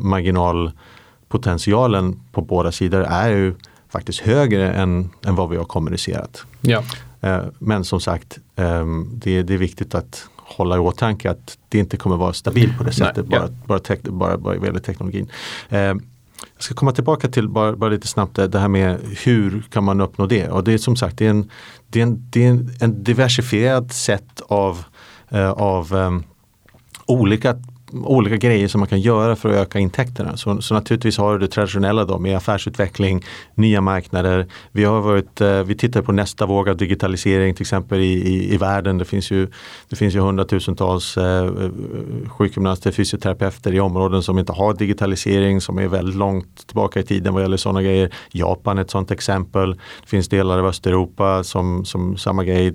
marginalpotentialen på båda sidor är ju faktiskt högre än, än vad vi har kommunicerat. Ja. Eh, men som sagt, eh, det, det är viktigt att hålla i åtanke att det inte kommer vara stabilt på det sättet Nej, bara, ja. bara, te bara, bara vad gäller teknologin. Eh, jag ska komma tillbaka till bara, bara lite snabbt det här med hur kan man uppnå det? Och det är som sagt det är en, det är en, det är en, en diversifierad sätt av, eh, av um, olika olika grejer som man kan göra för att öka intäkterna. Så, så naturligtvis har du det traditionella då med affärsutveckling, nya marknader. Vi har varit, eh, vi tittar på nästa våg av digitalisering till exempel i, i, i världen. Det finns ju, det finns ju hundratusentals eh, eh, sjukgymnaster, fysioterapeuter i områden som inte har digitalisering, som är väldigt långt tillbaka i tiden vad gäller sådana grejer. Japan är ett sådant exempel. Det finns delar av Östeuropa som, som samma grej,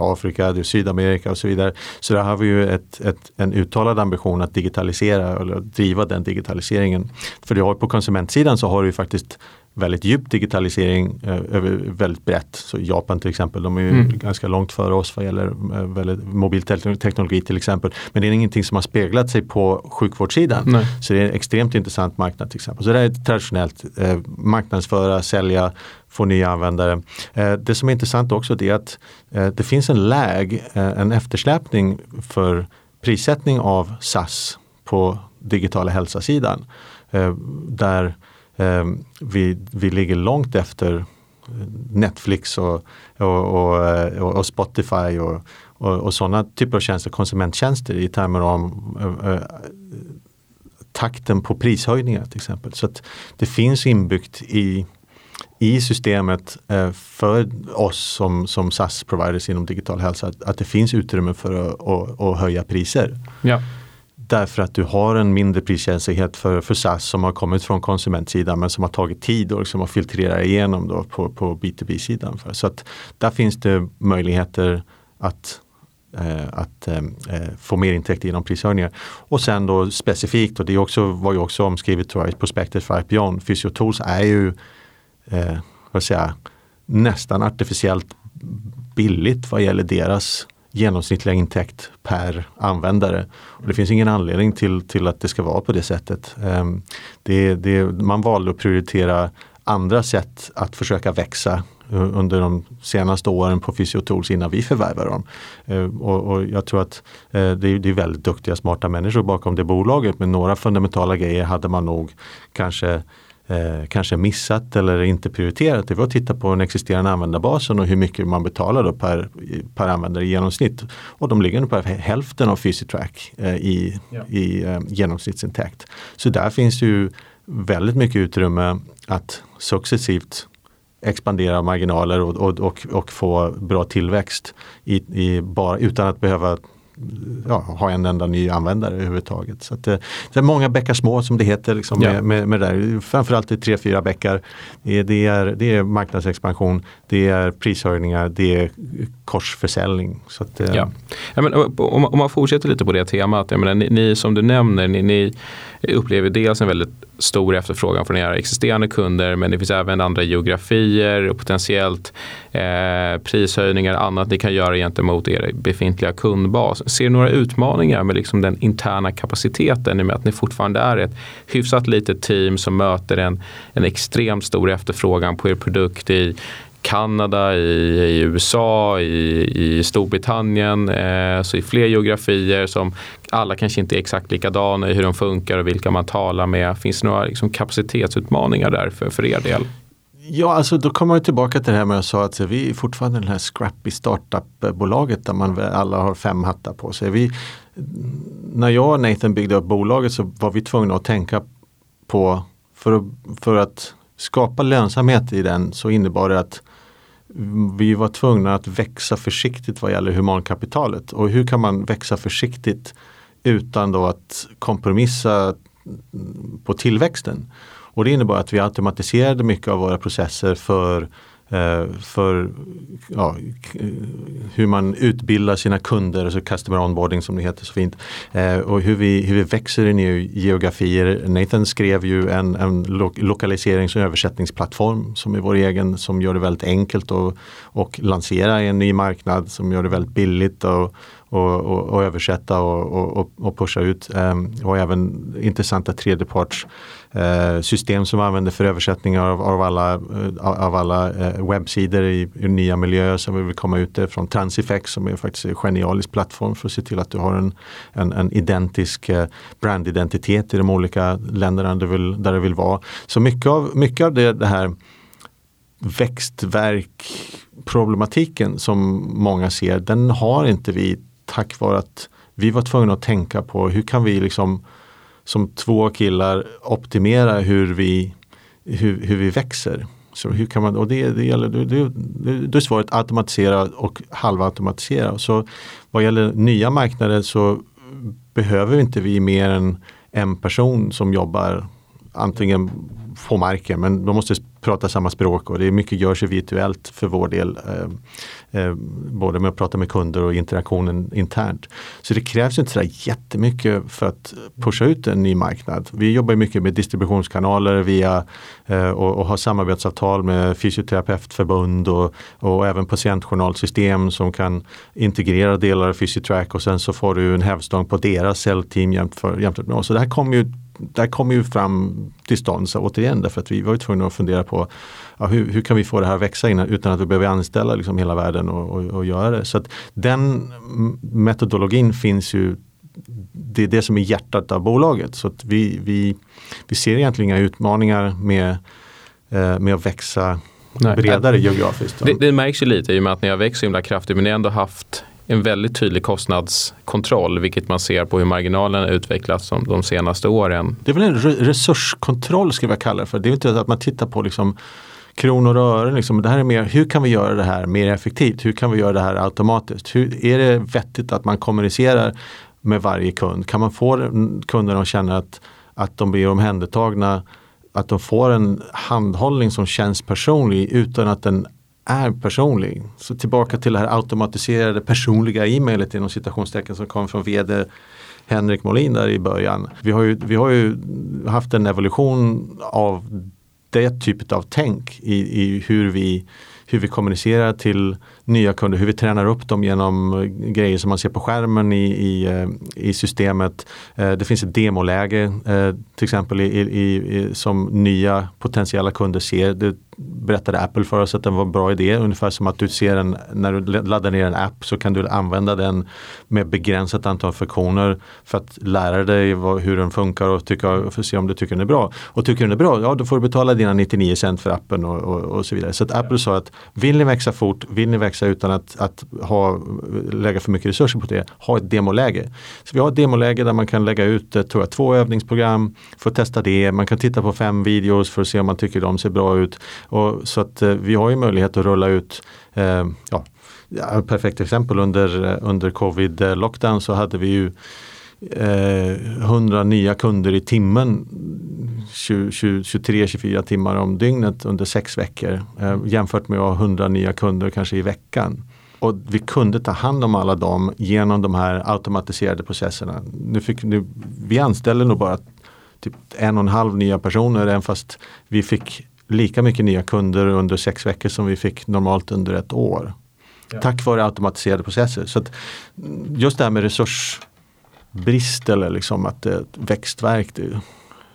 Afrika, Sydamerika och så vidare. Så där har vi ju ett, ett, en uttalad ambition att digitalisera eller driva den digitaliseringen. För du har på konsumentsidan så har du faktiskt väldigt djup digitalisering eh, över väldigt brett. Så Japan till exempel, de är ju mm. ganska långt före oss vad gäller eh, mobilteknologi till exempel. Men det är ingenting som har speglat sig på sjukvårdssidan. Nej. Så det är en extremt intressant marknad till exempel. Så det är traditionellt eh, marknadsföra, sälja, få nya användare. Eh, det som är intressant också är att eh, det finns en läg, eh, en eftersläpning för prissättning av SAS på digitala hälsosidan Eh, där eh, vi, vi ligger långt efter Netflix och, och, och, eh, och Spotify och, och, sådana typer av tjänster, konsumenttjänster i termer om eh, eh, takten på prishöjningar till exempel. Så att det finns inbyggt i i systemet eh, för oss som, som SAS-providers inom digital hälsa att, att, det finns utrymme för att, att, att höja priser. Ja. Därför att du har en mindre priskänslighet för, för SAS som har kommit från konsumentsidan men som har tagit tid och liksom att filtrera igenom då på, på B2B-sidan. Så att där finns det möjligheter att eh, att eh, eh, få mer intäkter genom prishöjningar. Och sen då specifikt, och det också, var ju också omskrivet tror jag, i prospektet för IPON, Physiotools är ju eh, vad säga, nästan artificiellt billigt vad gäller deras genomsnittliga intäkt per användare. Och det finns ingen anledning till, till att det ska vara på det sättet. Eh, det, det, man valde att prioritera andra sätt att försöka växa eh, under de senaste åren på Physiotools innan vi förvärvade dem. Ehm, och, och, jag tror att eh, det, är, det är väldigt duktiga, smarta människor bakom det bolaget men några fundamentala grejer hade man nog kanske eh, kanske missat eller inte prioriterat. Det var att titta på den existerande användarbasen och hur mycket man betalar då per, per användare i genomsnitt. Och de ligger på hälften av Physitrack eh, i, ja. i eh, genomsnittsintäkt. Så där finns ju väldigt mycket utrymme att successivt expandera marginaler och, och, och, och få bra tillväxt i, i bara, utan att behöva ja, ha en enda ny användare överhuvudtaget. Så att, det är många bäckar små som det heter. Liksom, ja. med, med, med där. Framförallt det tre, fyra bäckar. Det är, det, är, det är marknadsexpansion, det är prishöjningar, det är korsförsäljning. Så att, eh, ja. ja men, om, om, man fortsätter lite på det temat. Jag menar, ni, ni som du nämner, ni, ni upplever dels en väldigt stor efterfrågan från era existerande kunder men det finns även andra geografier och potentiellt eh, prishöjningar och annat ni kan göra gentemot er befintliga kundbas. Ser ni några utmaningar med liksom den interna kapaciteten i och med att ni fortfarande är ett hyfsat litet team som möter en, en extremt stor efterfrågan på er produkt i Kanada, i, i USA, i, i Storbritannien, eh, så i fler geografier som alla kanske inte är exakt likadana i hur de funkar och vilka man talar med. Finns det några liksom, kapacitetsutmaningar där för, för er del? Ja, alltså då kommer jag tillbaka till det här med att jag sa att vi är fortfarande det här scrappy startup-bolaget där man alla har fem hattar på sig. Vi, när jag och Nathan byggde upp bolaget så var vi tvungna att tänka på för för att skapa lönsamhet i den så innebar det att vi var tvungna att växa försiktigt vad gäller humankapitalet. Och hur kan man växa försiktigt utan då att kompromissa på tillväxten? Och det innebar att vi automatiserade mycket av våra processer för Eh, Eh, för ja, eh, hur man utbildar sina kunder, alltså customer onboarding som det heter så fint. Eh, och hur vi, hur vi växer i nya geografier. Nathan skrev ju en, en lo lokaliserings och översättningsplattform som är vår egen som gör det väldigt enkelt att och lansera i en ny marknad som gör det väldigt billigt och, och, och, och översätta och, och, och pusha ut. Eh, och även intressanta tredjeparts Eh, system som vi använder för översättningar av, av alla, eh, av alla eh, webbsidor i, i, nya miljöer som vi vill komma ut från Transifex som är faktiskt en genialisk plattform för att se till att du har en, en, en identisk eh, brandidentitet i de olika länderna där du vill, där du vill vara. Så mycket av, mycket av det, det här växtverkproblematiken som många ser, den har inte vi tack vare att vi var tvungna att tänka på hur kan vi liksom som två killar optimera hur vi, hur, hur vi växer. Så hur kan man, och det, det gäller, det, det, det är svaret automatisera och halvautomatisera. Så vad gäller nya marknader så behöver inte vi mer än en person som jobbar antingen på marken men de måste prata samma språk och det är mycket görs virtuellt för vår del. Eh, eh, både med att prata med kunder och interaktionen internt. Så det krävs inte så jättemycket för att pusha ut en ny marknad. Vi jobbar mycket med distributionskanaler via eh, och, och har samarbetsavtal med fysioterapeutförbund och, och även patientjournalsystem som kan integrera delar av Physitrack och sen så får du en hävstång på deras säljteam jämfört med oss. Så det här kommer ju där kommer ju fram till stånd så återigen därför att vi var ju tvungna att fundera på ja, hur, hur, kan vi få det här att växa innan, utan att vi behöver anställa liksom hela världen och, och, och göra det. Så att den metodologin finns ju det är det som är hjärtat av bolaget. Så att vi, vi, vi ser egentligen inga utmaningar med, eh, med att växa Nej. bredare geografiskt. Det, det märks ju lite i och med att ni har växt så himla kraftigt men ni har ändå haft en väldigt tydlig kostnadskontroll, vilket man ser på hur marginalen utvecklats de, senaste åren. Det är väl en resurskontroll ska jag kalla det för. Det är inte att man tittar på liksom kronor och ören. Liksom. Det här är mer, hur kan vi göra det här mer effektivt? Hur kan vi göra det här automatiskt? Hur, är det vettigt att man kommunicerar med varje kund? Kan man få kunderna att känna att, att de blir omhändertagna att de får en handhållning som känns personlig utan att den är personlig. Så tillbaka till det här automatiserade personliga e-mailet inom citationstecken som kom från vd Henrik Molin där i början. Vi har ju, vi har ju haft en evolution av det typet av tänk i, i hur, vi, hur vi kommunicerar till nya kunder, hur vi tränar upp dem genom eh, grejer som man ser på skärmen i, i, eh, i systemet. Eh, det finns ett demoläge till exempel i, i, som nya potentiella kunder ser. Det berättade Apple för oss att den var en bra idé. Ungefär som att du ser en, när du laddar ner en app så kan du använda den med begränsat antal funktioner för att lära dig vad, hur den funkar och tycka, för se om du tycker den är bra. Och tycker den är bra, ja då får du betala dina 99 cent för appen och, och, och så vidare. Så att Apple sa att vill ni växa fort, vill ni växa utan att, att ha, lägga för mycket resurser på det, ha ett demoläge. Så vi har ett demoläge där man kan lägga ut eh, tror jag, två övningsprogram för att testa det. Man kan titta på fem videos för att se om man tycker de ser bra ut. Och, så att eh, vi har ju möjlighet att rulla ut eh, ja, perfekt exempel under, eh, under covid-lockdown eh, så hade vi ju eh, 100 nya kunder i timmen 23-24 timmar om dygnet under sex veckor eh, jämfört med att ha 100 nya kunder kanske i veckan. Och vi kunde ta hand om alla dem genom de här automatiserade processerna. Nu fick, nu, vi anställde nog bara typ en och en halv nya personer även fast vi fick lika mycket nya kunder under sex veckor som vi fick normalt under ett år. Ja. Tack vare automatiserade processer. Så just det här med resursbrist eller liksom att det ett växtverk. Det,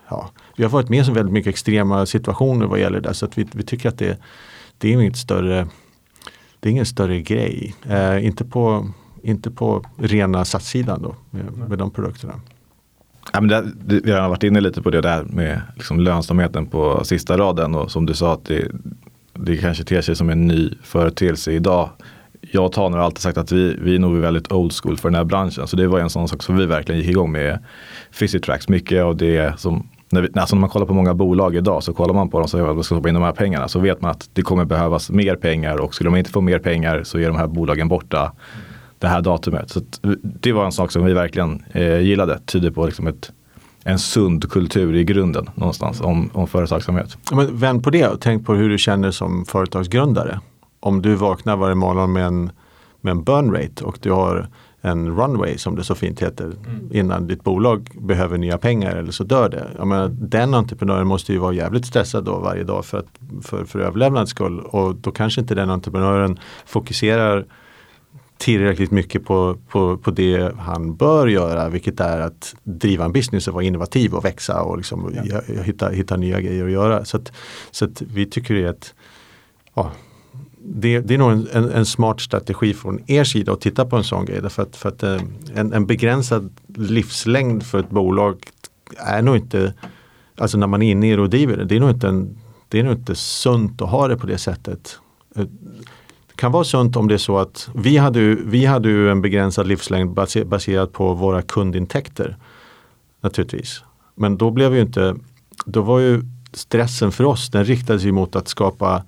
ja, vi har varit med om väldigt mycket extrema situationer vad gäller det så att vi, vi tycker att det, det är inget större det är ingen större grej. Eh, inte, på, inte på rena satssidan då med, med de produkterna. Ja, men det, vi har varit inne lite på det där med liksom lönsamheten på sista raden och som du sa att det, det kanske ter sig som en ny företeelse idag. Jag och Taner har alltid sagt att vi, vi är nog väldigt old school för den här branschen. Så det var en sån sak som vi verkligen gick igång med Physitrax. Mycket av det som när, vi, alltså när man kollar på många bolag idag så kollar man på dem så att man ska stoppa in de här pengarna så vet man att det kommer behövas mer pengar och skulle man inte få mer pengar så är de här bolagen borta det här datumet. Så det var en sak som vi verkligen eh, gillade. Tyder på liksom ett, en sund kultur i grunden någonstans om, om företagsamhet. Men vänd på det och tänk på hur du känner som företagsgrundare. Om du vaknar varje morgon med en, med en burn rate och du har en runway som det så fint heter mm. innan ditt bolag behöver nya pengar eller så dör det. Jag menar, den entreprenören måste ju vara jävligt stressad då varje dag för, att, för, för överlevnadens skull och då kanske inte den entreprenören fokuserar tillräckligt mycket på, på, på det han bör göra vilket är att driva en business och vara innovativ och växa och liksom ja. hitta, hitta nya grejer att göra. Så, att, så att vi tycker det är ett ja, det, det, är nog en, en, en, smart strategi från er sida att titta på en sån grej. Därför att, för att eh, en, en begränsad livslängd för ett bolag är nog inte, alltså när man är inne i det och driver det, det är nog inte, en, det är nog inte sunt att ha det på det sättet. Kan vara sunt om det är så att vi hade, vi hade ju en begränsad livslängd baserat på våra kundintäkter. Naturligtvis. Men då blev ju inte, då var ju stressen för oss, den riktades ju mot att skapa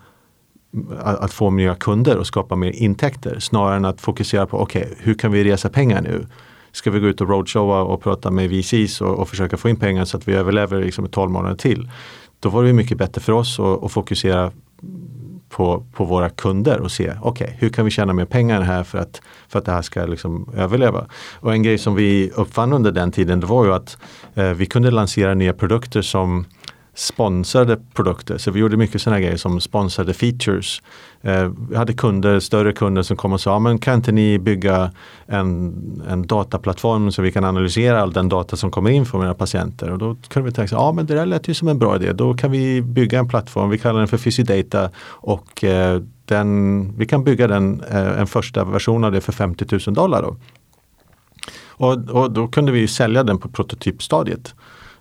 att få nya kunder och skapa mer intäkter snarare än att fokusera på okej, okay, hur kan vi resa pengar nu? Ska vi gå ut och roadshowa och prata med VCs och, och försöka få in pengar så att vi överlever liksom 12 månader till. Då var det mycket bättre för oss att, att fokusera på, på våra kunder och se, okej, okay, hur kan vi tjäna mer pengar här för att, för att det här ska liksom överleva? Och en grej som vi uppfann under den tiden, det var ju att eh, vi kunde lansera nya produkter som sponsrade produkter. Så vi gjorde mycket sådana grejer som sponsrade features. Eh, vi hade kunder, större kunder som kom och sa, men kan inte ni bygga en, en dataplattform så vi kan analysera all den data som kommer in från mina patienter. Och då kunde vi tänka, ja men det där lät ju som en bra idé. Då kan vi bygga en plattform, vi kallar den för Physidata och eh, den, vi kan bygga den, eh, en första version av det för 50 000 dollar. Då. Och, och då kunde vi sälja den på prototypstadiet.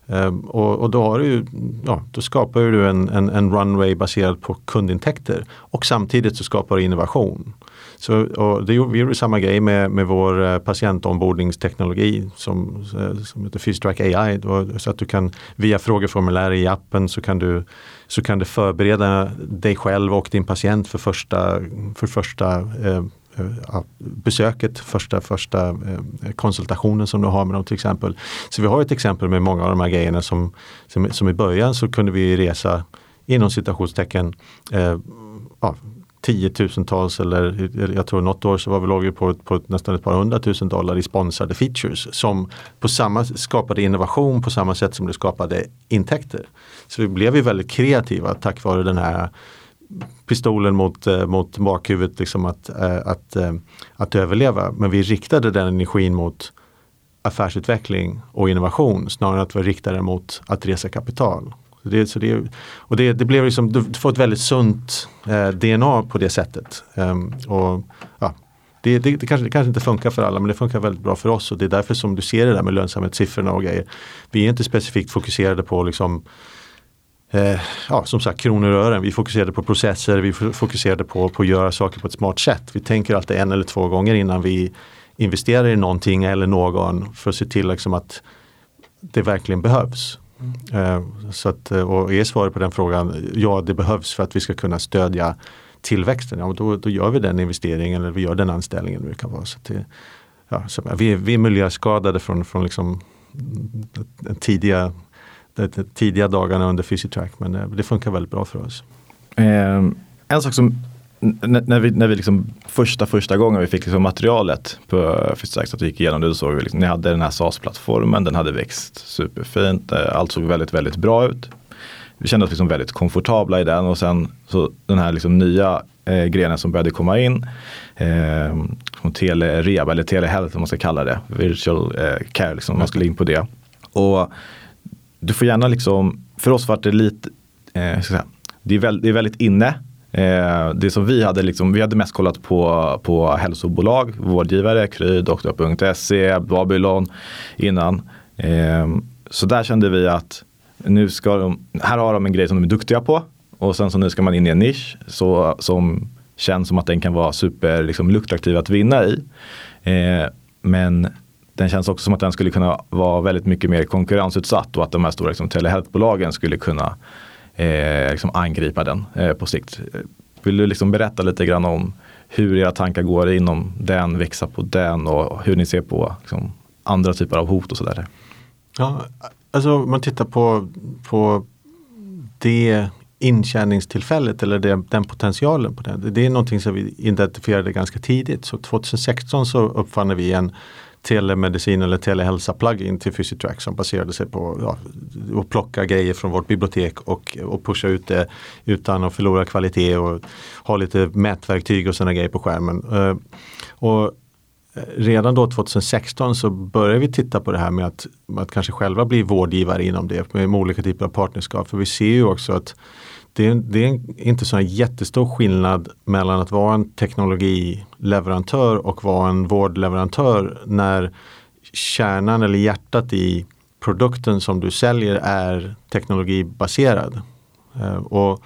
Um, och, och, då, har du, ja, då skapar du en, en, en, runway baserad på kundintäkter och samtidigt så skapar du innovation. Så, och det, vi gjorde samma grej med, med vår eh, patientombordningsteknologi som, eh, som heter Fystrack AI. Då, så att du kan via frågeformulär i appen så kan du, så kan du förbereda dig själv och din patient för första, för första eh, Eh, besöket, första, första eh, konsultationen som du har med dem till exempel. Så vi har ett exempel med många av de här grejerna som, som, som i början så kunde vi resa inom citationstecken eh, ja, tiotusentals eller jag tror något år så var vi låg på, på nästan ett par hundratusen dollar i sponsrade features som på samma skapade innovation på samma sätt som det skapade intäkter. Så vi blev ju väldigt kreativa tack vare den här pistolen mot, eh, mot bakhuvudet liksom att, eh, att, eh, att överleva. Men vi riktade den energin mot affärsutveckling och innovation snarare än att vi riktade den mot att resa kapital. Så det, så det, och det, det blev liksom, du får ett väldigt sunt eh, DNA på det sättet. Um, och, ja, det, det, det, kanske, det kanske inte funkar för alla men det funkar väldigt bra för oss och det är därför som du ser det där med lönsamhetssiffrorna och grejer. Vi är inte specifikt fokuserade på liksom eh, ja, som sagt kronor och ören. Vi fokuserade på processer, vi fokuserade på, på att göra saker på ett smart sätt. Vi tänker alltid en eller två gånger innan vi investerar i någonting eller någon för att se till liksom att det verkligen behövs. Mm. Eh, så att, eh, och är svaret på den frågan ja det behövs för att vi ska kunna stödja tillväxten. Ja, då, då gör vi den investeringen eller vi gör den anställningen. Det kan vara. Så det, ja, så vi, vi är miljöskadade från, från liksom tidiga de eh, tidiga dagarna under Physitrack men eh, det funkar väldigt bra för oss. Eh, en sak som när vi, när vi liksom första, första gången vi fick liksom materialet på Physitrack så att vi gick igenom det, då såg vi liksom, ni hade den här SAS-plattformen, den hade växt superfint, eh, allt såg väldigt, väldigt bra ut. Vi kände oss liksom väldigt komfortabla i den och sen så den här liksom nya eh, grenen som började komma in, eh, telereb eller telehealth om man ska kalla det, virtual eh, care, liksom, man skulle in på det. Och du får gärna liksom, för oss var det lite, eh, ska säga, det, är väldigt, det är väldigt inne. Eh, det som vi hade, liksom, vi hade mest kollat på, på hälsobolag, vårdgivare, Kry, doktor.se, Babylon innan. Eh, så där kände vi att nu ska de, här har de en grej som de är duktiga på och sen så nu ska man in i en nisch så, som känns som att den kan vara super liksom, lukrativ att vinna i. Eh, men den känns också som att den skulle kunna vara väldigt mycket mer konkurrensutsatt och att de här stora liksom, telehealthbolagen skulle kunna eh, liksom angripa den eh, på sikt. Vill du liksom berätta lite grann om hur era tankar går inom den, växa på den och hur ni ser på liksom, andra typer av hot och sådär? Ja, alltså om man tittar på, på det intjäningstillfället eller det, den potentialen på det. Det är någonting som vi identifierade ganska tidigt. Så 2016 så uppfann vi en telemedicin eller telehälsa plugin till Physitrack som baserade sig på ja, att plocka grejer från vårt bibliotek och, och pusha ut det utan att förlora kvalitet och ha lite mätverktyg och sådana grejer på skärmen. Uh, och eh, redan då 2016 så började vi titta på det här med att, att kanske själva bli vårdgivare inom det med olika typer av partnerskap. För vi ser ju också att det är, det är inte så jättestor skillnad mellan att vara en teknologileverantör och vara en vårdleverantör när kärnan eller hjärtat i produkten som du säljer är teknologibaserad. Eh, och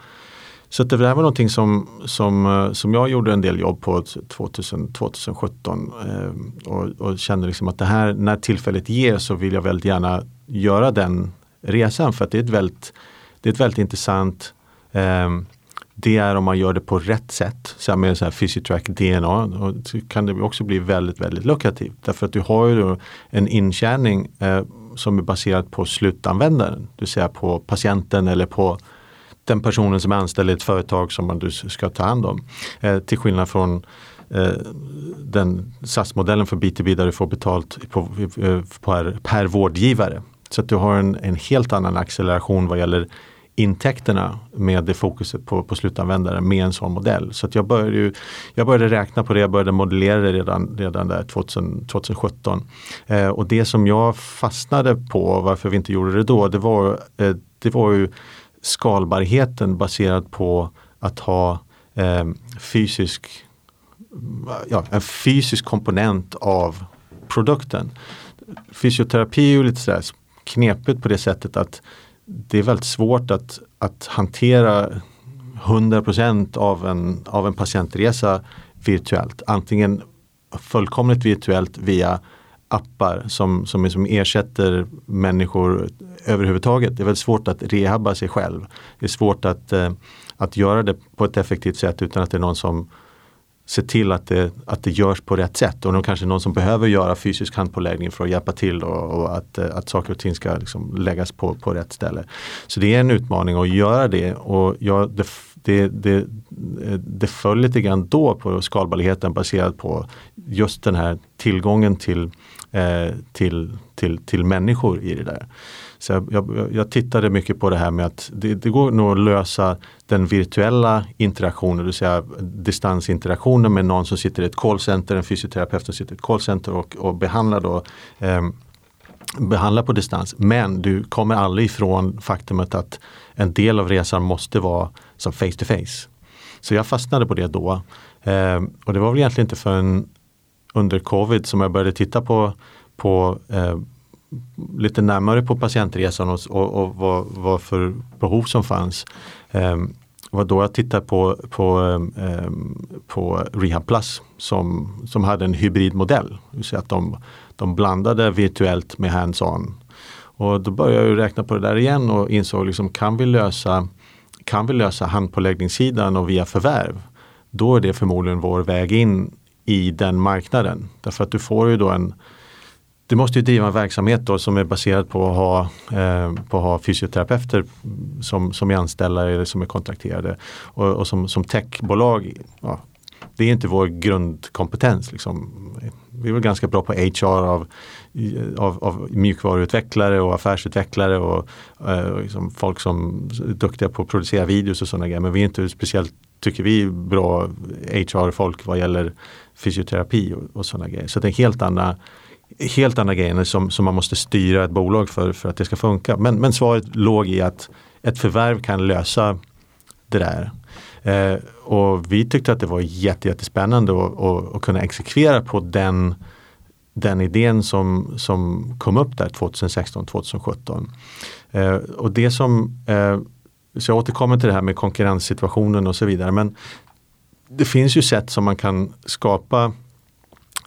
Så det där var någonting som, som, eh, som jag gjorde en del jobb på 2000, 2017 eh, och, och, kände liksom att det här, när tillfället ger så vill jag väldigt gärna göra den resan för att det är ett väldigt, det är ett väldigt intressant Ehm, det är om man gör det på rätt sätt. Så med så här Physitrack DNA och så kan det också bli väldigt, väldigt lukrativt. Därför att du har ju en intjäning eh, som är baserad på slutanvändaren. Det vill säga på patienten eller på den personen som är anställd i ett företag som man du ska ta hand om. Eh, till skillnad från eh, den SAS-modellen för B2B där du får betalt på, eh, per, per vårdgivare. Så att du har en, en helt annan acceleration vad gäller intäkterna med det fokuset på, på slutanvändare med en sån modell. Så att jag, började ju, jag började räkna på det, jag började modellera det redan, redan där 2000, 2017. Eh, och det som jag fastnade på, varför vi inte gjorde det då, det var, eh, det var ju skalbarheten baserad på att ha eh, fysisk, ja, en fysisk komponent av produkten. Fysioterapi är ju lite sådär knepigt på det sättet att det är väldigt svårt att, att hantera 100 av en, av en patientresa virtuellt. Antingen fullkomligt virtuellt via appar som, som, som ersätter människor överhuvudtaget. Det är väldigt svårt att rehabba sig själv. Det är svårt att, eh, att göra det på ett effektivt sätt utan att det är någon som se till att det, att det görs på rätt sätt. Och det kanske någon som behöver göra fysisk handpåläggning för att hjälpa till och, och att, eh, att saker och ting ska liksom läggas på, på rätt ställe. Så det är en utmaning att göra det och jag, det, det, det, det föll lite grann då på skalbarheten baserat på just den här tillgången till, eh, till, till, till människor i det där. Så jag, jag, jag, tittade mycket på det här med att det, det, går nog att lösa den virtuella interaktionen, det vill säga distansinteraktionen med någon som sitter i ett callcenter, en fysioterapeut som sitter i ett callcenter och, och behandlar då eh, behandla på distans. Men du kommer aldrig ifrån faktumet att en del av resan måste vara som face to face. Så jag fastnade på det då. Eh, och det var väl egentligen inte förrän under covid som jag började titta på, på eh, lite närmare på patientresan och, och, och vad, vad, för behov som fanns. Eh, var då jag tittade på, på, eh, på Rehab Plus som, som hade en hybridmodell. Så att de, de blandade virtuellt med hands-on. Och då började jag räkna på det där igen och insåg liksom, kan vi lösa kan vi lösa handpåläggningssidan och via förvärv, då är det förmodligen vår väg in i den marknaden. Därför att du får ju då en du måste ju driva en verksamhet då som är baserad på att ha, eh, på att ha fysioterapeuter som, som är anställda eller som är kontrakterade. Och, och som, som techbolag, ja, det är inte vår grundkompetens. Liksom. Vi är väl ganska bra på HR av, av, av mjukvaruutvecklare och affärsutvecklare och eh, liksom folk som är duktiga på att producera videos och sådana grejer. Men vi är inte speciellt, tycker vi, bra HR-folk vad gäller fysioterapi och, och sådana grejer. Så det är en helt annan helt andra grejer som, som man måste styra ett bolag för, för att det ska funka. Men, men svaret låg i att ett förvärv kan lösa det där. Eh, och vi tyckte att det var jättespännande att kunna exekvera på den, den idén som, som kom upp där 2016-2017. Eh, och det som, eh, så jag återkommer till det här med konkurrenssituationen och så vidare. Men det finns ju sätt som man kan skapa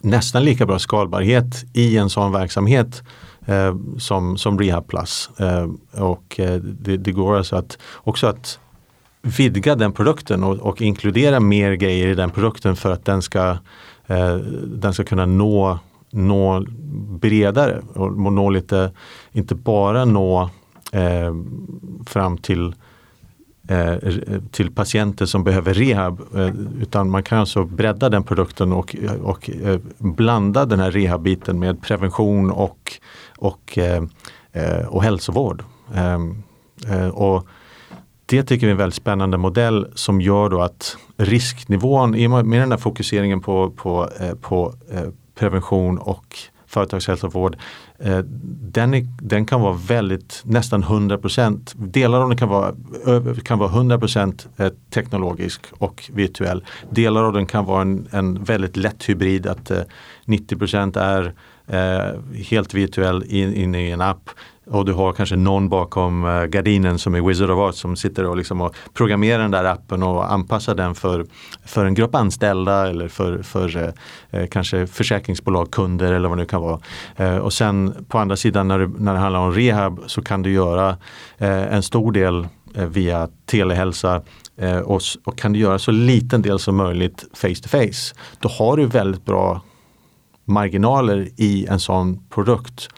nästan lika bra skalbarhet i en sån verksamhet eh, som, som Rehab Plus. Eh, och eh, det, det, går alltså att också att vidga den produkten och, och, inkludera mer grejer i den produkten för att den ska, eh, den ska kunna nå, nå bredare och nå lite, inte bara nå eh, fram till Eh, Eh, eh, till patienter som behöver rehab. Eh, utan man kan alltså bredda den produkten och, och blanda den här rehabbiten med prevention och, och, och hälsovård. Ehm, och det tycker vi är en väldigt spännande modell som gör då att risknivån, med den här fokuseringen på, på, på prevention och företagshälsovård Eh, den, är, den kan vara väldigt, nästan 100 Delar av den kan vara, kan vara 100% eh, teknologisk och virtuell. Delar av den kan vara en, en väldigt lätt hybrid att eh, 90% är helt virtuell inne in i en app och du har kanske någon bakom eh, gardinen som är Wizard of Art som sitter och, liksom och programmerar den där appen och anpassar den för, för en grupp anställda eller för, för eh, eh, kanske försäkringsbolag, kunder eller vad det nu kan vara. Eh, och sen på andra sidan när det, när det handlar om rehab så kan du göra eh, en stor del via telehälsa och, och kan du göra så liten del som möjligt face to face. Då har du väldigt bra marginaler i en sån produkt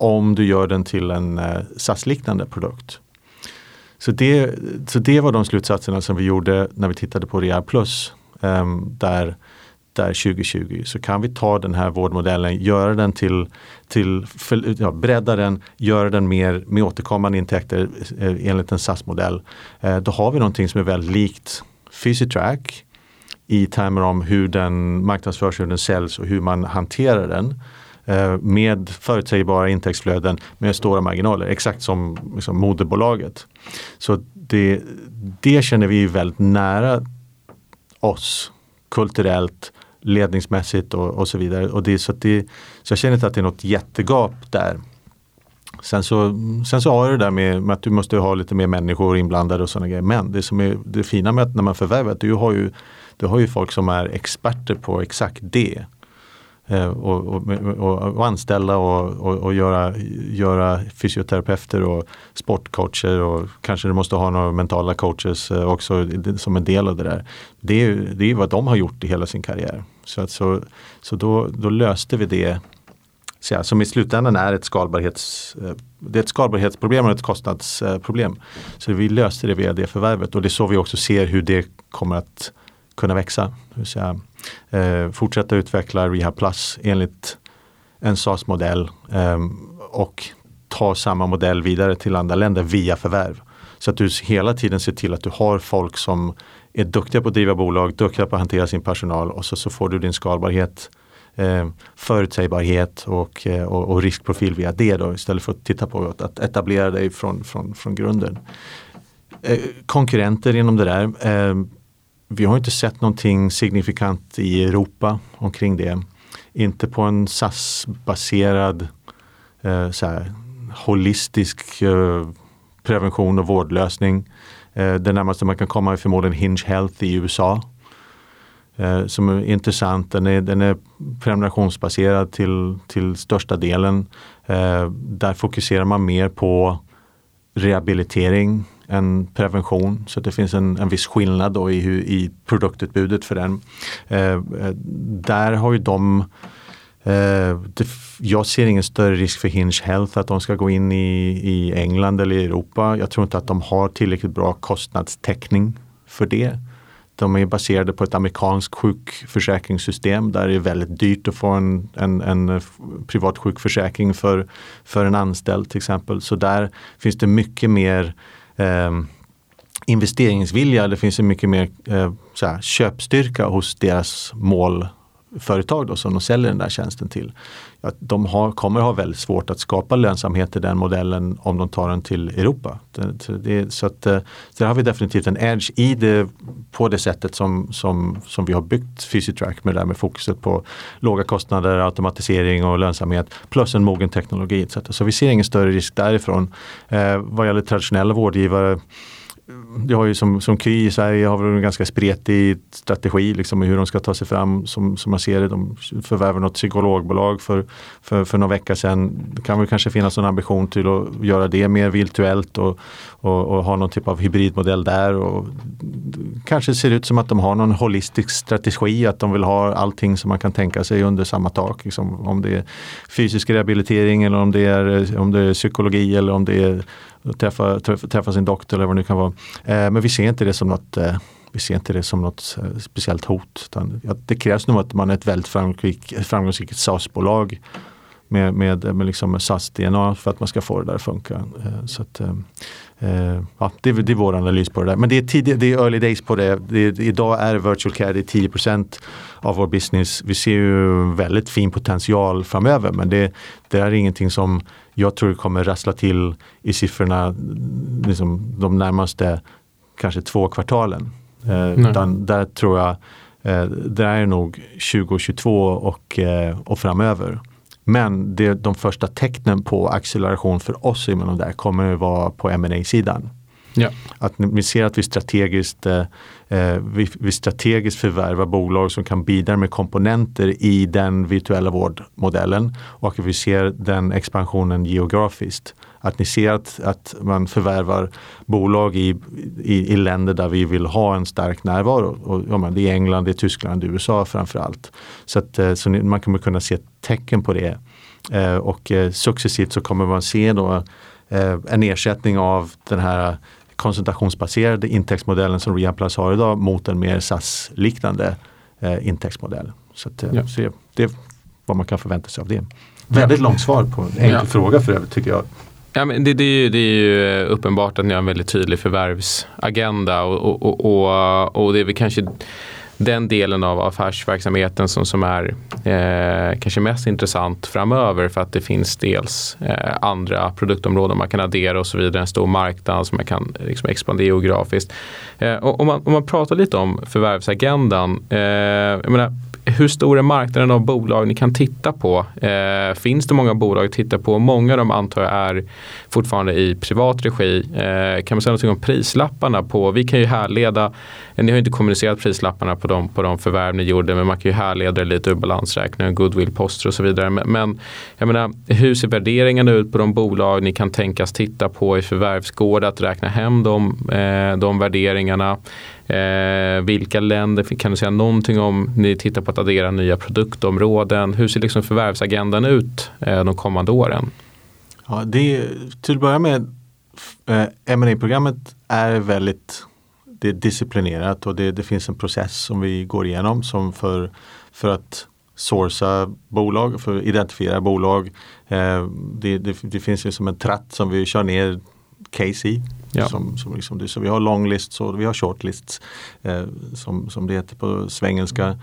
om du gör den till en eh, SAS-liknande produkt. Så det, så det var de slutsatserna som vi gjorde när vi tittade på Real Plus. Ehm, där, där 2020 så kan vi ta den här vårdmodellen, göra den till, till ja, bredda den, göra den mer med återkommande intäkter eh, enligt en SAS-modell. Eh, då har vi någonting som är väldigt likt Physitrack i termer om hur den marknadsförs, hur den säljs och hur man hanterar den. Eh, med förutsägbara intäktsflöden med stora marginaler, exakt som liksom, moderbolaget. Så det, det känner vi väldigt nära oss kulturellt, ledningsmässigt och, och så vidare. Och det, så, det, så jag känner inte att det är något jättegap där. Sen så, sen så har det där med, med, att du måste ha lite mer människor inblandade och sådana grejer. Men det som är det fina med att när man förvärvar, du har ju, du har ju folk som är experter på exakt det. Eh, och, och, och, anställa och, och, göra, göra fysioterapeuter och sportcoacher och kanske du måste ha några mentala coaches eh, också som en del av det där. Det är, det är vad de har gjort i hela sin karriär. Så, att, så, så då, då löste vi det som i slutändan är ett, skalbarhets, eh, det är ett skalbarhetsproblem och ett kostnadsproblem. Så vi löste det via det förvärvet och det är så vi också ser hur det kommer att kunna växa. Säga, eh, fortsätta utveckla Rehab Plus enligt en SAS-modell eh, och ta samma modell vidare till andra länder via förvärv. Så att du hela tiden ser till att du har folk som är duktiga på att driva bolag, duktiga på att hantera sin personal och så, så får du din skalbarhet, eh, förutsägbarhet och, eh, och, och, riskprofil via det då, istället för att titta på att etablera dig från, från, från grunden. Eh, konkurrenter inom det där eh, vi har inte sett någonting signifikant i Europa omkring det. Inte på en SAS-baserad eh, holistisk eh, prevention och vårdlösning. Eh, det närmaste man kan komma är förmodligen Hinge Health i USA. Eh, som är intressant. Den är, den är prenumerationsbaserad till, till största delen. Eh, där fokuserar man mer på rehabilitering en prevention. Så det finns en, en viss skillnad då i, i produktutbudet för den. Eh, eh, där har ju de eh, det, jag ser ingen större risk för Hinge Health att de ska gå in i, i England eller i Europa. Jag tror inte att de har tillräckligt bra kostnadstäckning för det. De är baserade på ett amerikanskt sjukförsäkringssystem där det är väldigt dyrt att få en, en, en privat sjukförsäkring för, för en anställd till exempel. Så där finns det mycket mer eh, investeringsvilja, det finns ju mycket mer eh, såhär, köpstyrka hos deras målföretag då, som de säljer den där tjänsten till. Att de har, kommer ha väldigt svårt att skapa lönsamhet i den modellen om de tar den till Europa. Det, det, så att, eh, så där har vi definitivt en edge i det på det sättet som, som, som vi har byggt Physitrack med, det där med fokuset på låga kostnader, automatisering och lönsamhet plus en mogen teknologi. Etc. Så vi ser ingen större risk därifrån. Eh, vad gäller traditionella vårdgivare det har ju som, som Kry i Sverige har väl en ganska spretig strategi liksom, hur de ska ta sig fram som, som man ser det. De förvärvar något psykologbolag för, för, för några veckor sedan. Det kan väl kanske finnas en ambition till att göra det mer virtuellt och, och, och ha någon typ av hybridmodell där. Och kanske ser det ut som att de har någon holistisk strategi, att de vill ha allting som man kan tänka sig under samma tak. Liksom, om det är fysisk rehabilitering eller om det är, om det är psykologi eller om det är träffa, träffa sin doktor eller vad det nu kan vara. Eh, men vi ser inte det som något eh, vi ser inte det som något eh, speciellt hot. Utan, det krävs nog att man är ett väldigt framgångsrikt, framgångsrikt SAS-bolag med, med, med liksom SAS-DNA för att man ska få det där att funka. Eh, så att, eh, ja, det, det är vår analys på det där. Men det är, tidig, det är early days på det. det idag är virtual care det är 10 av vår business. Vi ser ju väldigt fin potential framöver men det, det är ingenting som jag tror kommer rassla till i siffrorna liksom, de närmaste kanske två kvartalen. Eh, utan där tror jag eh, det är nog 2022 och, eh, och framöver Men det, de första tecknen på acceleration för oss inom där kommer att vara på ma sidan Ja. Att vi ser att vi strategiskt, eh, Eh, vi, strategiskt förvärvar bolag som kan bidra med komponenter i den virtuella vårdmodellen och att vi ser den expansionen geografiskt. Att ni ser att, att man förvärvar bolag i, i, i länder där vi vill ha en stark närvaro. Och, ja, det är England, det är Tyskland, det är USA framförallt. Så, att, eh, så man kommer kunna se tecken på det. Eh, och eh, successivt så kommer man se då eh, en ersättning av den här koncentrationsbaserade intäktsmodellen som Rehabplus har idag mot en mer SAS-liknande eh, intäktsmodell. Så, att, eh, ja. så det är vad man kan förvänta sig av det. Väldigt långt svar på en enkel ja. fråga för övrigt tycker jag. Ja, men det, det, är ju, det är ju uppenbart att ni har en väldigt tydlig förvärvsagenda och, och, och, och det är väl kanske den delen av affärsverksamheten som, som är eh, kanske mest intressant framöver för att det finns dels eh, andra produktområden man kan addera och så vidare, en stor marknad som man kan eh, liksom, expandera geografiskt. Eh, och om, man, om man pratar lite om förvärvsagendan, eh, jag menar, hur stor är marknaden av bolag ni kan titta på? Eh, finns det många bolag att titta på? Många av dem antar jag är fortfarande i privat regi. Eh, kan man säga något om prislapparna på? Vi kan ju härleda, eh, ni har inte kommunicerat prislapparna på de, på de förvärv ni gjorde men man kan ju härleda det lite ur balansräkningen, goodwill-poster och så vidare. Men, men jag menar, hur ser värderingarna ut på de bolag ni kan tänkas titta på i förvärvsgård att räkna hem de, eh, de värderingarna? Eh, vilka länder, kan du säga någonting om ni tittar på att addera nya produktområden? Hur ser liksom förvärvsagendan ut eh, de kommande åren? Ja, det, till att börja med, eh, ma programmet är väldigt det är disciplinerat och det, det, finns en process som vi går igenom som för, för att sourca bolag, för att identifiera bolag. Eh, det, det, det, finns ju som en tratt som vi kör ner case i. Ja. Som, som liksom det. Så vi har long lists och vi har short lists eh, som, som det heter på svengelska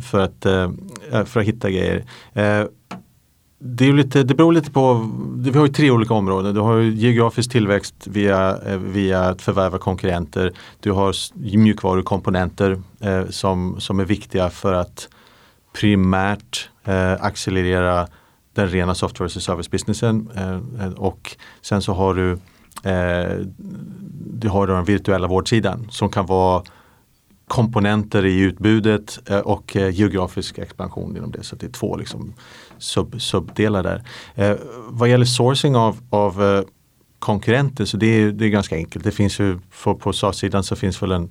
för att, eh, eh för att hitta grejer. Eh, det, är lite, det beror lite på, vi har ju tre olika områden. Du har geografisk tillväxt via, eh, via att förvärva konkurrenter. Du har mjukvarukomponenter eh, som, som är viktiga för att primärt eh, accelerera den rena software as a service businessen. Eh, eh, och sen så har du Eh, Eh, du har den virtuella vårdsidan som kan vara komponenter i utbudet eh, och eh, geografisk expansion inom det. Så det är två liksom sub, subdelar där. Eh, vad gäller sourcing av, av eh, konkurrenter så det är, det är ganska enkelt. Det finns ju på, på SAS-sidan så finns väl en,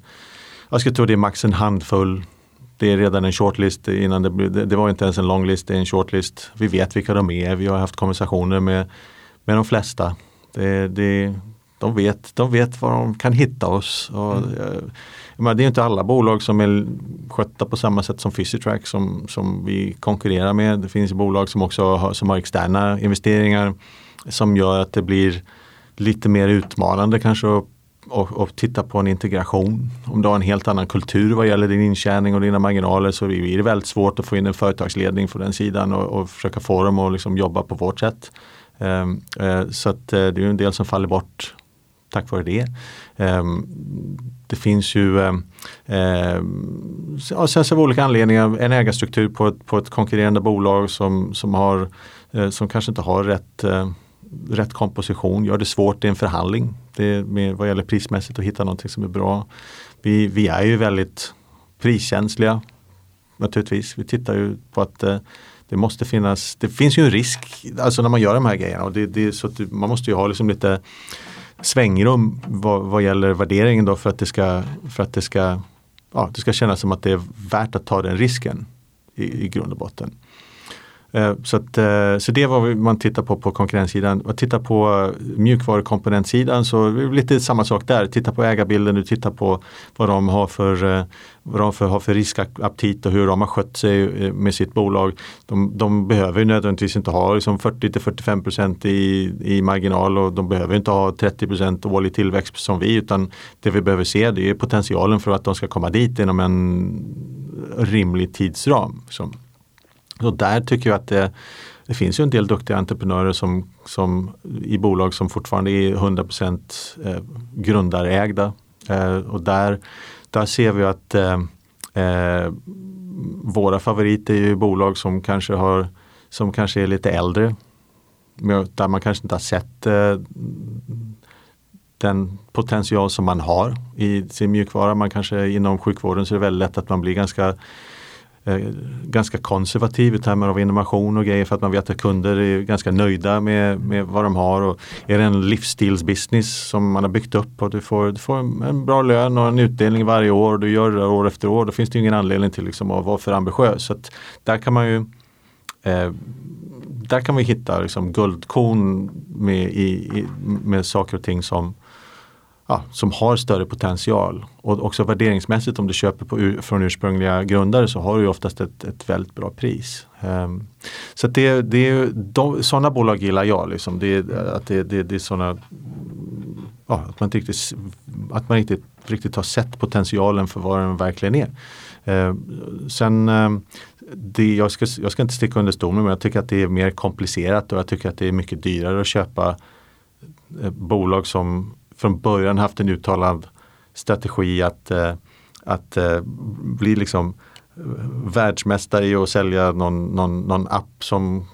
jag skulle tro det är max en handfull det är redan en shortlist innan det, det, det var inte ens en longlist, det är en shortlist. Vi vet vilka de är, vi har haft konversationer med, med de flesta. Det, det, de, vet, de vet var de kan hitta oss. Och, mm. men det är inte alla bolag som är skötta på samma sätt som Physitrack som, som vi konkurrerar med. Det finns bolag som också har, som har externa investeringar som gör att det blir lite mer utmanande kanske att och, och, titta på en integration. Om du har en helt annan kultur vad gäller din intjäning och dina marginaler så är det väldigt svårt att få in en företagsledning på den sidan och, och försöka få dem att liksom jobba på vårt sätt. Ehm, eh, så att, eh, det är en del som faller bort tack vare det. Ehm, det finns ju eh, sen så av olika anledningar en ägarstruktur på ett, på ett konkurrerande bolag som, som, har, eh, som kanske inte har rätt, eh, rätt komposition, gör det svårt i en förhandling det med, vad gäller prismässigt att hitta någonting som är bra. Vi, vi är ju väldigt priskänsliga naturligtvis. Vi tittar ju på att eh, det måste finnas, det finns ju en risk alltså när man gör de här grejerna. Och det, det så att man måste ju ha liksom lite svängrum vad, vad gäller värderingen då för att det ska, för att det ska, ja, det ska kännas som att det är värt att ta den risken i, i grund och botten. Eh, så, att, eh, så det är vad man tittar på på konkurrenssidan. Och tittar på mjukvarukomponentsidan så är det lite samma sak där. Titta på ägarbilden, du tittar på vad de har för, eh, vad de för, har för riskaptit och hur de har skött sig med sitt bolag. De, de behöver nödvändigtvis inte ha liksom 40 45 i, i marginal och de behöver inte ha 30% årlig tillväxt som vi utan det vi behöver se det är potentialen för att de ska komma dit inom en rimlig tidsram. Liksom och där tycker jag att det, det finns ju en del duktiga entreprenörer som, som i bolag som fortfarande är 100 eh, grundarägda. Eh, och där, där ser vi att eh, eh, våra favoriter är ju bolag som kanske har som kanske är lite äldre. Där man kanske inte har sett eh, den potential som man har i sin mjukvara. Man kanske inom sjukvården så är det väldigt lätt att man blir ganska Eh, ganska konservativ i termer av innovation och grejer för att man vet att kunder är ganska nöjda med, med vad de har. Och är det en livsstilsbusiness som man har byggt upp och du får, du får en bra lön och en utdelning varje år och du gör det år efter år. Då finns det ingen anledning till liksom att vara för ambitiös. Så där kan man ju eh, där kan vi hitta liksom guldkorn med, i, med saker och ting som ja, som har större potential. Och också värderingsmässigt om du köper på, från ursprungliga grundare så har du oftast ett, ett väldigt bra pris. Um, så det, det de, sådana bolag gillar jag. Liksom. Det, att det, det, det är sådana ja, att man inte riktigt, att man inte riktigt har sett potentialen för vad den verkligen är. Uh, sen uh, det, jag, ska, jag ska inte sticka under stolen men jag tycker att det är mer komplicerat och jag tycker att det är mycket dyrare att köpa eh, bolag som från början haft en uttalad strategi att, eh, att eh, bli liksom eh, världsmästare i att sälja någon, någon, någon app som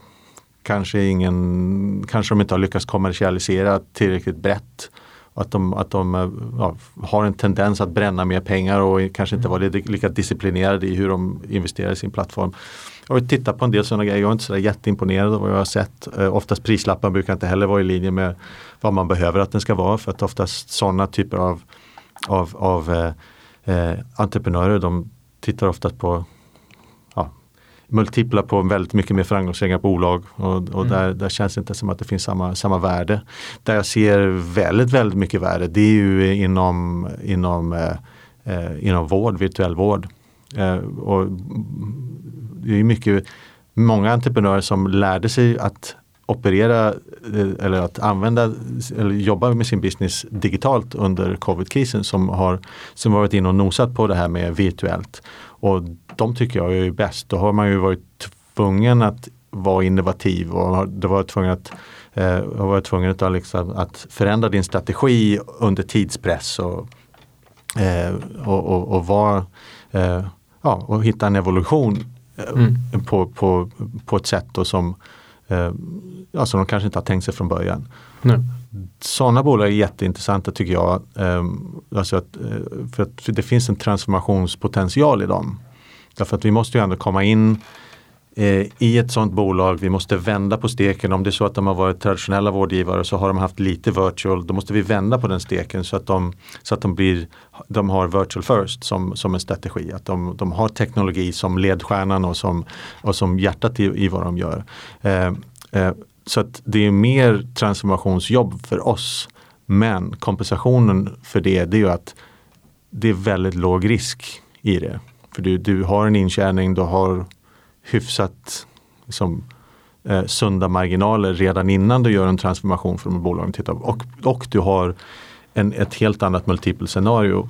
kanske ingen, kanske de inte har lyckats kommersialisera tillräckligt brett. Att de, att de ja, har en tendens att bränna mer pengar och kanske inte varit lika disciplinerade i hur de investerar i sin plattform. Jag har tittat på en del sådana grejer, jag är inte så jätteimponerad av vad jag har sett. oftast prislappen brukar inte heller vara i linje med vad man behöver att den ska vara för att oftast sådana typer av, av, av eh, eh, entreprenörer de tittar oftast på multiplar på väldigt mycket mer framgångsrika bolag och, och mm. där, där känns det inte som att det finns samma, samma värde. Där jag ser väldigt, väldigt mycket värde det är ju inom, inom, eh, eh inom vård, virtuell vård. Eh, och det är mycket, många entreprenörer som lärde sig att operera eh, eller att använda eller jobba med sin business digitalt under covid-krisen som har som varit in och nosat på det här med virtuellt. Och de tycker jag är bäst. Då har man ju varit tvungen att vara innovativ och du varit tvungen att eh, varit tvungen att, liksom, att förändra din strategi under tidspress och, eh, och, och, och, vara, eh, ja, och hitta en evolution eh, mm. på, på, på ett sätt som eh, alltså de kanske inte har tänkt sig från början. Nej. Sådana bolag är jätteintressanta tycker jag. Um, alltså att, uh, för att det finns en transformationspotential i dem. Därför att vi måste ju ändå komma in eh, Eh, i ett sådant bolag, vi måste vända på steken. Om det är så att de har varit traditionella vårdgivare så har de haft lite virtual, då måste vi vända på den steken så att de, så att de, blir, de har virtual first som, som en strategi. Att de, de har teknologi som ledstjärnan och som, och som hjärtat i, i vad de gör. Eh, eh, så att det är mer transformationsjobb för oss. Men kompensationen för det, det är ju att det är väldigt låg risk i det. För du, du har en intjäning, du har hyfsat liksom, eh, sunda marginaler redan innan du gör en transformation från bolaget. Och, och du har en, ett helt annat multipelscenario.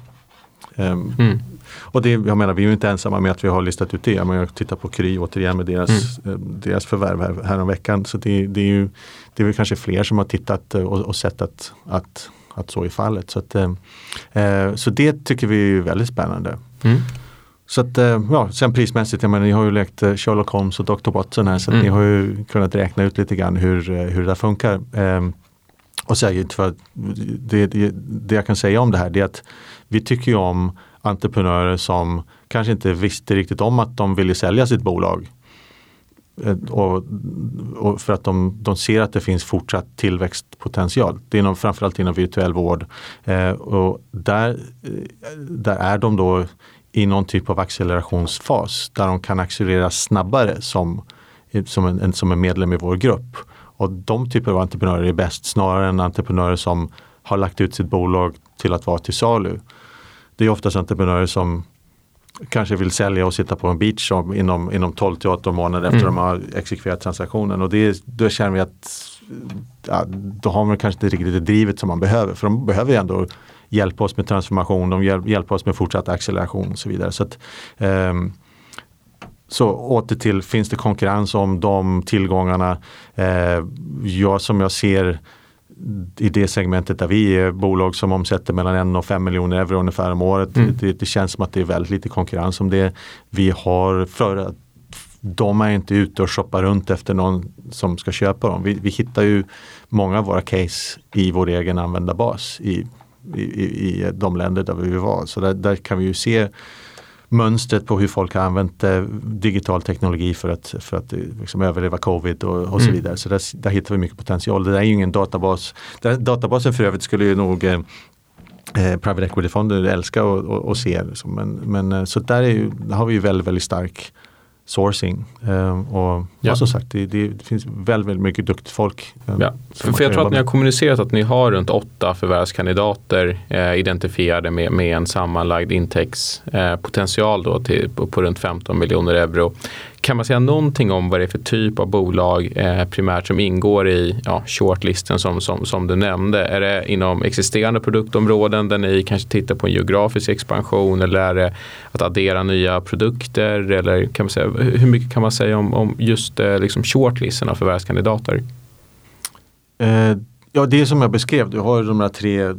Um, mm. Och det, jag menar, vi är ju inte ensamma med att vi har listat ut det. Men jag tittar på Kry återigen med deras, mm. Eh, deras förvärv här, här veckan. Så det, det, är ju det är väl kanske fler som har tittat eh, och, och sett att, att, att så är fallet. Så, att, eh, så det tycker vi är väldigt spännande. Mm. Så att, eh, ja, sen prismässigt, jag menar, ni har ju lekt Sherlock Holmes och Dr. Watson här så mm. ni har ju kunnat räkna ut lite grann hur, hur det där funkar. Eh, och säga, för det, det, det jag kan säga om det här det är att vi tycker ju om entreprenörer som kanske inte visste riktigt om att de ville sälja sitt bolag. Eh, och, och för att de, de, ser att det finns fortsatt tillväxtpotential. Det är inom, framförallt inom virtuell vård. Eh, och där, eh, där är de då i någon typ av accelerationsfas där de kan accelerera snabbare som, som, en, som en medlem i vår grupp. Och de typer av entreprenörer är bäst snarare än entreprenörer som har lagt ut sitt bolag till att vara till salu det är oftast entreprenörer som kanske vill sälja och sitta på en beach inom, inom 12 till 18 månader efter mm. de har exekverat transaktionen. Och det, då känner vi att ja, då har man kanske inte riktigt det drivet som man behöver. För de behöver ju ändå hjälpa oss med transformation, de hjäl hjälper oss med fortsatt acceleration och så vidare. Så, att, um, så åter till, finns det konkurrens om de tillgångarna? Uh, ja, som jag ser i det segmentet där vi är bolag som omsätter mellan 1 och 5 miljoner euro ungefär om året. Mm. Det, det, känns som att det är väldigt lite konkurrens om det. Vi har för de är inte ute och shoppar runt efter någon som ska köpa dem. Vi, vi hittar ju många av våra case i vår egen användarbas i, i, i de länder där vi vara. Så där, där kan vi ju se mönstret på hur folk har använt eh, digital teknologi för att, för att eh, liksom överleva covid och, och så mm. vidare. Så där, där, hittar vi mycket potential. Det där är ju ingen databas. Där, databasen för övrigt skulle ju nog eh, eh private equity-fonder älska att se. Liksom. Men, men, så där, är ju, har vi ju väldigt, väldigt stark sourcing. Um, och ja. som sagt, det, det, finns väldigt, väldigt mycket duktigt folk. Um, ja. För, för jag tror att ni har kommunicerat att ni har runt åtta förvärvskandidater eh, identifierade med, med en sammanlagd intäktspotential eh, till, på, på runt 15 miljoner euro. Kan man säga någonting om vad det är för typ av bolag eh, primärt som ingår i ja, shortlisten som, som, som du nämnde? Är det inom existerande produktområden där ni kanske tittar på en geografisk expansion eller är det att addera nya produkter? Eller kan man säga, hur mycket kan man säga om, om just eh, liksom shortlisten av förvärvskandidater? Eh, ja, det är som jag beskrev, du har de där tre,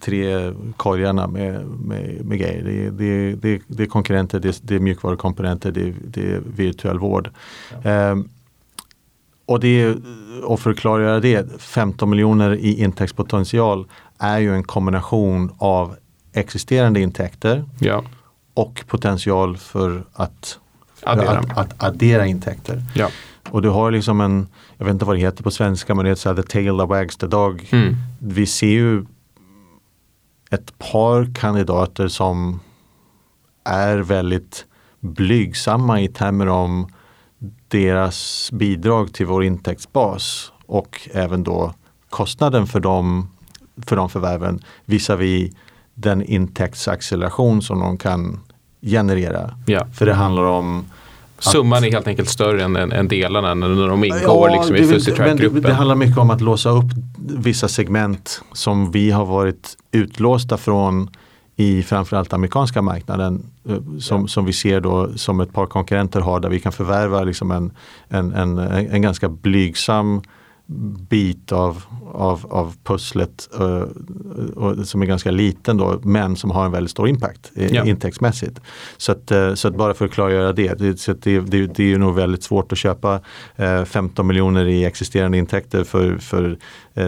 tre korgarna med, med, med grejer. Det, det, det, det är konkurrenter, det, det är mjukvarukomponenter, det, det är virtuell vård. Ja. Eh, och, det, och för att klargöra det, 15 miljoner i intäktspotential är ju en kombination av existerande intäkter ja. och potential för att addera, att, att addera intäkter. Ja. Och du har liksom en, jag vet inte vad det heter på svenska, men det är så här, the tail that wags the dog. Mm. Vi ser ju ett par kandidater som är väldigt blygsamma i termer om deras bidrag till vår intäktsbas och även då kostnaden för de, för de förvärven visavi den intäktsacceleration som de kan generera. Ja. För det handlar om Summan är helt enkelt större än, än, delarna när de ingår ja, liksom i Fusitrack-gruppen. Det, det handlar mycket om att låsa upp vissa segment som vi har varit utlåsta från i framförallt amerikanska marknaden eh, som, ja. som vi ser då som ett par konkurrenter har där vi kan förvärva liksom en, en, en, en ganska blygsam bit av, av, av pusslet uh, uh, som är ganska liten då, men som har en väldigt stor impact ja. intäktsmässigt. Så att, uh, så att bara för att klargöra det, det, så det, det, det är ju nog väldigt svårt att köpa 15 miljoner i existerande intäkter för, för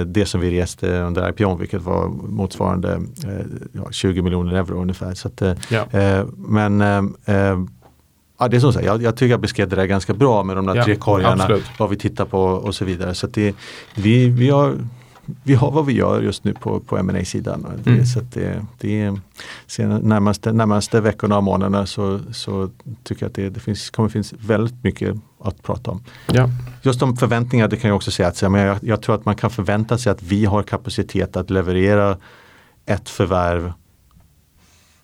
det som vi reste under IPO, vilket var motsvarande ja, 20 miljoner euro ungefär. Så att, ja. men Ja, det är som sagt, jag, jag tycker jag beskrev det där ganska bra med de där ja, tre korgarna, absolut. vad vi tittar på och så vidare. Så det, vi, vi, har, vi har vad vi gör just nu på, på ma sidan mm. Så det, det närmaste, närmaste veckorna och månaderna så, så tycker jag att det, det finns, kommer finnas väldigt mycket att prata om. Ja. Just om förväntningar, det kan jag också säga att men jag, jag tror att man kan förvänta sig att vi har kapacitet att leverera ett förvärv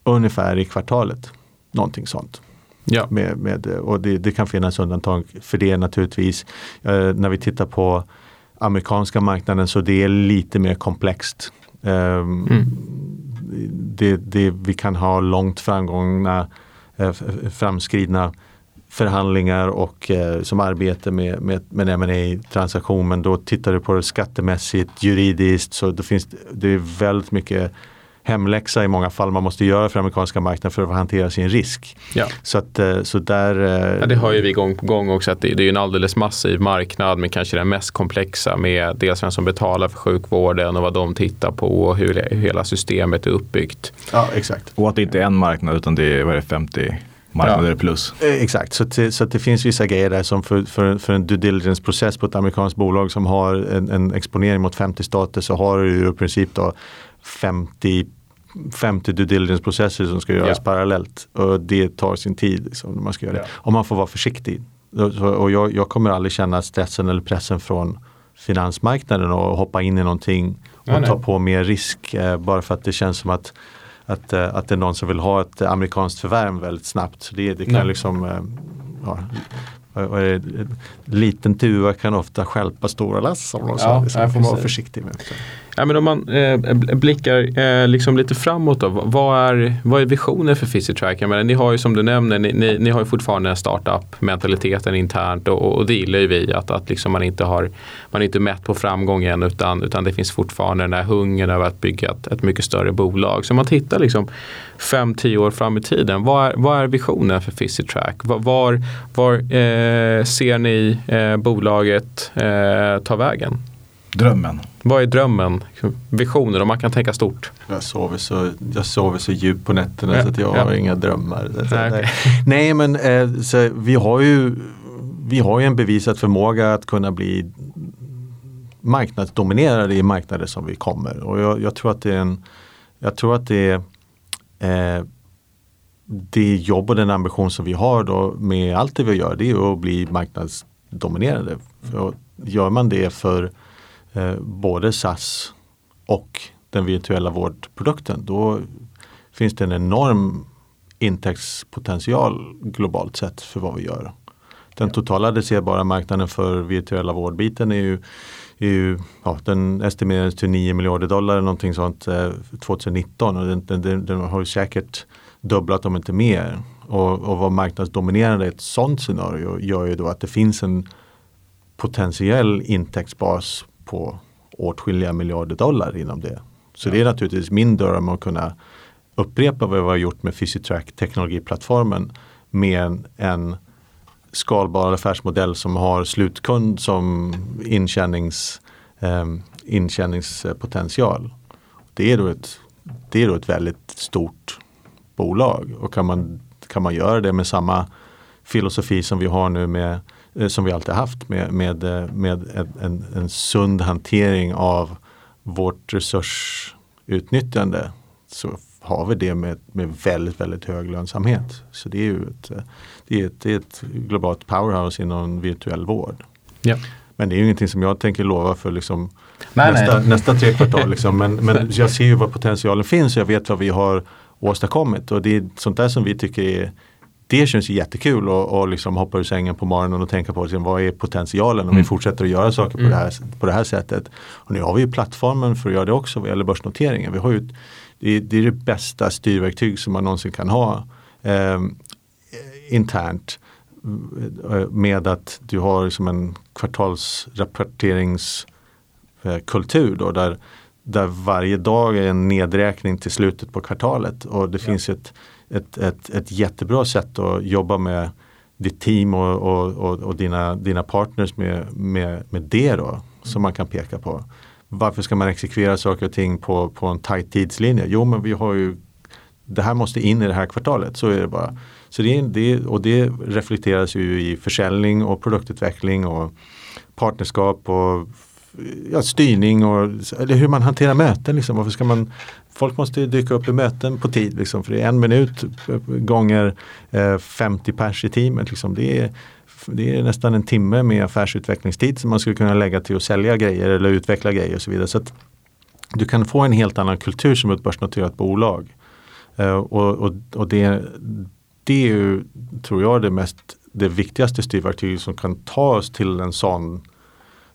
ungefär i kvartalet. Någonting sånt. Ja. Med, med, och det, det, kan finnas undantag för det naturligtvis. Eh, när vi tittar på amerikanska marknaden så det är lite mer komplext. Eh, mm. det, det, vi kan ha långt framgångna, eh, framskridna förhandlingar och eh, som arbete med, med, med ma transaktion men då tittar du på det skattemässigt, juridiskt så det finns det är väldigt mycket hemläxa i många fall man måste göra för amerikanska marknaden för att hantera sin risk. Ja. Så, att, eh, så där, eh, ja, det har ju vi gång på gång också att det, det är en alldeles massiv marknad men kanske den mest komplexa med dels vem som betalar för sjukvården och vad de tittar på och hur, hur hela systemet är uppbyggt. Ja, exakt. Och att det inte är en marknad utan det är, vad är det, 50 marknader ja. plus. Eh, exakt, så, till, så det finns vissa grejer där som för, för, för en due diligence-process på ett amerikanskt bolag som har en, en exponering mot 50 stater så har du i princip då 50 50 due diligence-processer som ska göras ja. parallellt. Och det tar sin tid. Liksom, man ska göra det. Och man får vara försiktig. Och jag, jag, kommer aldrig känna stressen eller pressen från finansmarknaden och hoppa in i någonting och ja, ta på mer risk eh, bara för att det känns som att, att, eh, att det är någon som vill ha ett amerikanskt förvärv väldigt snabbt. Så det, det kan Nej. liksom eh, ja, liten tuva kan ofta skälpa stora lass. Som ja. Det får man vara försiktig med. Ja, men om man eh, blickar eh, liksom lite framåt då, vad är, vad är visionen för Physitrack? Men ni har ju som du nämner, ni, ni, ni har ju fortfarande en startup-mentaliteten internt och, och det gillar ju vi att, att liksom man inte har man är inte mätt på framgången utan, utan det finns fortfarande den här hungern över att bygga ett, ett mycket större bolag. Så om man tittar liksom fem, tio år fram i tiden, vad är, vad är visionen för Physitrack? Var, var, var eh, eh, ser ni eh, bolaget eh, ta vägen? Drömmen. Vad är drömmen? Visioner om man kan tänka stort? Jag sover så, jag sover så djupt på nätterna Ja, så att jag ja. har inga drömmar. Nej, nej, nej men eh, så, vi har ju vi har ju en bevisad förmåga att kunna bli marknadsdominerade i marknader som vi kommer. Och jag, jag tror att det är en jag tror att det är eh, det jobb och den ambition som vi har då med allt det vi gör det är att bli marknadsdominerade. För gör man det för både SAS och den virtuella vårdprodukten då finns det en enorm intäktspotential globalt sett för vad vi gör. Den totala adresserbara marknaden för virtuella vårdbiten är ju, är ju ja, den estimerades till 9 miljarder dollar eller någonting sånt eh, 2019 och den, den, den, den har ju säkert dubblat om inte mer. Och, och vara marknadsdominerande i ett sånt scenario gör ju då att det finns en potentiell intäktsbas på åtskilliga miljarder dollar inom det. Så det är naturligtvis min dröm att kunna upprepa vad vi har gjort med Physitrack teknologiplattformen med en, en skalbar affärsmodell som har slutkund som intjänings, eh, intjäningspotential. Det är, då ett, det är då ett väldigt stort bolag och kan man, kan man göra det med samma filosofi som vi har nu med som vi alltid haft med, med, eh, med en, en, en sund hantering av vårt resursutnyttjande så har vi det med, med väldigt, väldigt hög lönsamhet. Så det är ju ett, eh, det är ett, det är ett globalt powerhouse inom virtuell vård. Ja. Men det är ju ingenting som jag tänker lova för liksom Nej, nästa, nej. nästa tre kvartal. [LAUGHS] Liksom. Men, men jag ser ju var potentialen finns och jag vet vad vi har åstadkommit. Och det är sånt där som vi tycker är det känns ju jättekul att och liksom hoppa ur sängen på morgonen och tänka på liksom, vad är potentialen om vi fortsätter att göra saker på, det här, på det här sättet. Och nu har vi ju plattformen för att göra det också vad gäller börsnoteringen. Vi har ju, det, är, det är det bästa styrverktyg som man någonsin kan ha eh, internt eh, med att du har som en kvartalsrapporteringskultur då, där, där varje dag är en nedräkning till slutet på kvartalet och det finns ett, ett, ett, ett jättebra sätt att jobba med ditt team och, och, och, och dina, dina partners med, med, med det då som man kan peka på. Varför ska man exekvera saker och ting på, på en tajt tidslinje? Jo men vi har ju det här måste in i det här kvartalet, så är det bara. Så det, det, och det reflekteras ju i försäljning och produktutveckling och partnerskap och ja, styrning och eller hur man hanterar möten. Liksom. Varför ska man, folk måste ju dyka upp i möten på tid liksom, för det är en minut eh, gånger eh, 50 pers i teamet. Liksom. Det, är, det är nästan en timme med affärsutvecklingstid som man skulle kunna lägga till att sälja grejer eller utveckla grejer och så vidare. Så att du kan få en helt annan kultur som ett börsnoterat bolag. Eh, och och, och det, det är ju, tror jag, det, mest, det viktigaste styrverktyget som kan ta oss till en sån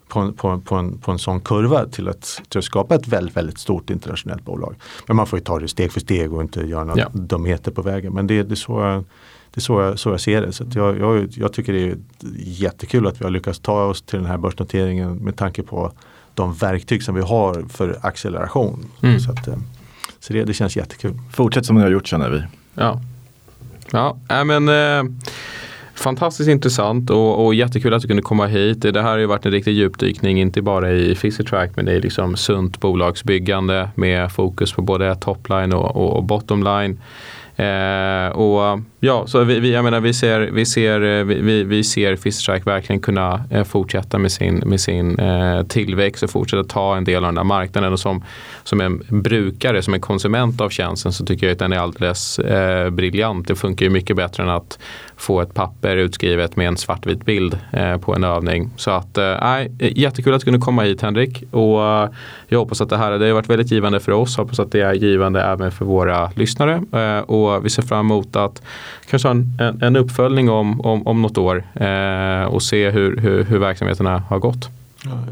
på en, på, på, en, på en sån kurva till att, till att skapa ett väldigt, väldigt stort internationellt bolag. Men man får ju ta det steg för steg och inte göra några Ja. dumheter på vägen. Men det, det är så jag, det är så jag, så jag ser det. Så att jag, jag, jag tycker det är jättekul att vi har lyckats ta oss till den här börsnoteringen med tanke på de verktyg som vi har för acceleration. Mm. Så, att, eh, så det, det känns jättekul. Fortsätt som ni har gjort känner vi. Ja, ja äh, men eh, fantastiskt intressant och, och jättekul att du kunde komma hit. Det här har ju varit en riktig djupdykning, inte bara i Physitrack men i liksom sunt bolagsbyggande med fokus på både topline och, och bottomline. Eh, och ja, så vi, vi, jag menar, vi ser, vi ser, eh, vi, vi- ser Physitrack verkligen kunna eh, fortsätta med sin, med sin eh, tillväxt och fortsätta ta en del av den här marknaden. Och som, som en brukare, som en konsument av tjänsten så tycker jag att den är alldeles eh, briljant. Det funkar ju mycket bättre än att få ett papper utskrivet med en svartvit bild eh, på en övning. Så att, eh, nej, jättekul att du kunde komma hit Henrik. Och eh, jag hoppas att det här det har varit väldigt givande för oss. Hoppas att det är givande även för våra lyssnare. Eh, och vi ser fram emot att kanske ha en, en, en uppföljning om, om, om något år eh, och se hur, hur, hur verksamheterna har gått.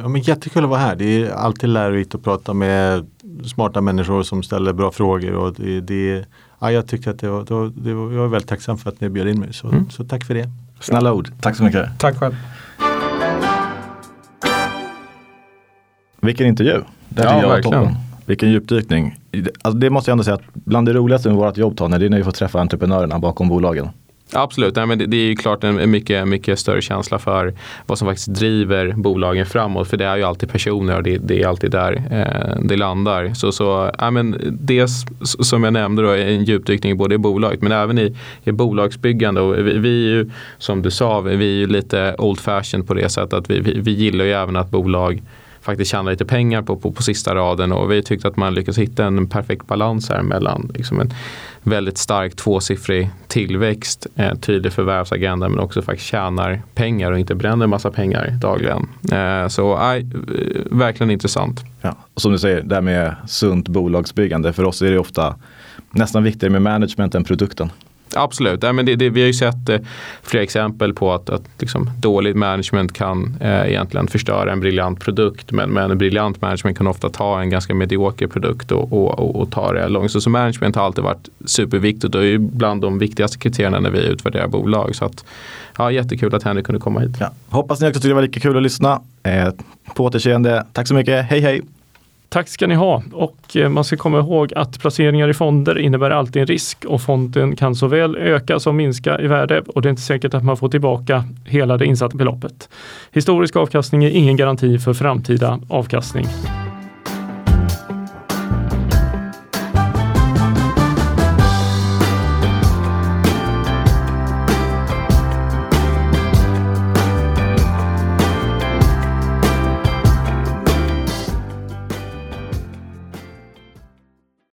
Ja, men jättekul att vara här. Det är alltid lärorikt att prata med smarta människor som ställer bra frågor. Och det, det, ja, jag tyckte att det var, det var, det var, jag var väldigt tacksam för att ni bjöd in mig. Så, Mm. så tack för det. Snälla ord. Tack så mycket. Tack själv. Vilken intervju. Det Ja, jag verkligen. toppen. Vilken djupdykning. Alltså det måste jag ändå säga att bland det roligaste med vårt jobb Tony, det är när vi får träffa entreprenörerna bakom bolagen. Absolut, Nej, men det, det, är ju klart en, mycket, mycket större känsla för vad som faktiskt driver bolagen framåt. För det är ju alltid personer och det, det är alltid där eh, det landar. Så, så ja, men det som jag nämnde då, är en djupdykning både i bolaget men även i, i bolagsbyggande. Och vi, vi är ju, som du sa, vi är ju lite old fashioned på det sättet att vi, vi, vi gillar ju även att bolag faktiskt tjäna lite pengar på, på, på sista raden och vi tyckte att man lyckats hitta en perfekt balans här mellan liksom en väldigt stark tvåsiffrig tillväxt, eh, tydlig förvärvsagenda men också faktiskt tjänar pengar och inte bränner massa pengar dagligen. Eh, så eh, verkligen intressant. Ja, och som du säger, det här med sunt bolagsbyggande, för oss är det ofta nästan viktigare med management än produkten. Absolut, ja, men det, det, vi har ju sett eh, flera exempel på att, att liksom, dåligt management kan eh, egentligen förstöra en briljant produkt. Men, men en briljant management kan ofta ta en ganska medioker produkt och, och, och, och ta det långt. Så, så management har alltid varit superviktigt och är bland de viktigaste kriterierna när vi utvärderar bolag. Så att, ja, jättekul att Henrik kunde komma hit. Ja. Hoppas ni också tyckte det var lika kul att lyssna. Eh, på återseende. Tack så mycket. Hej hej! Tack ska ni ha och eh, man ska komma ihåg att placeringar i fonder innebär alltid en risk och fonden kan såväl öka som minska i värde och det är inte säkert att man får tillbaka hela det insatta beloppet. Historisk avkastning är ingen garanti för framtida avkastning.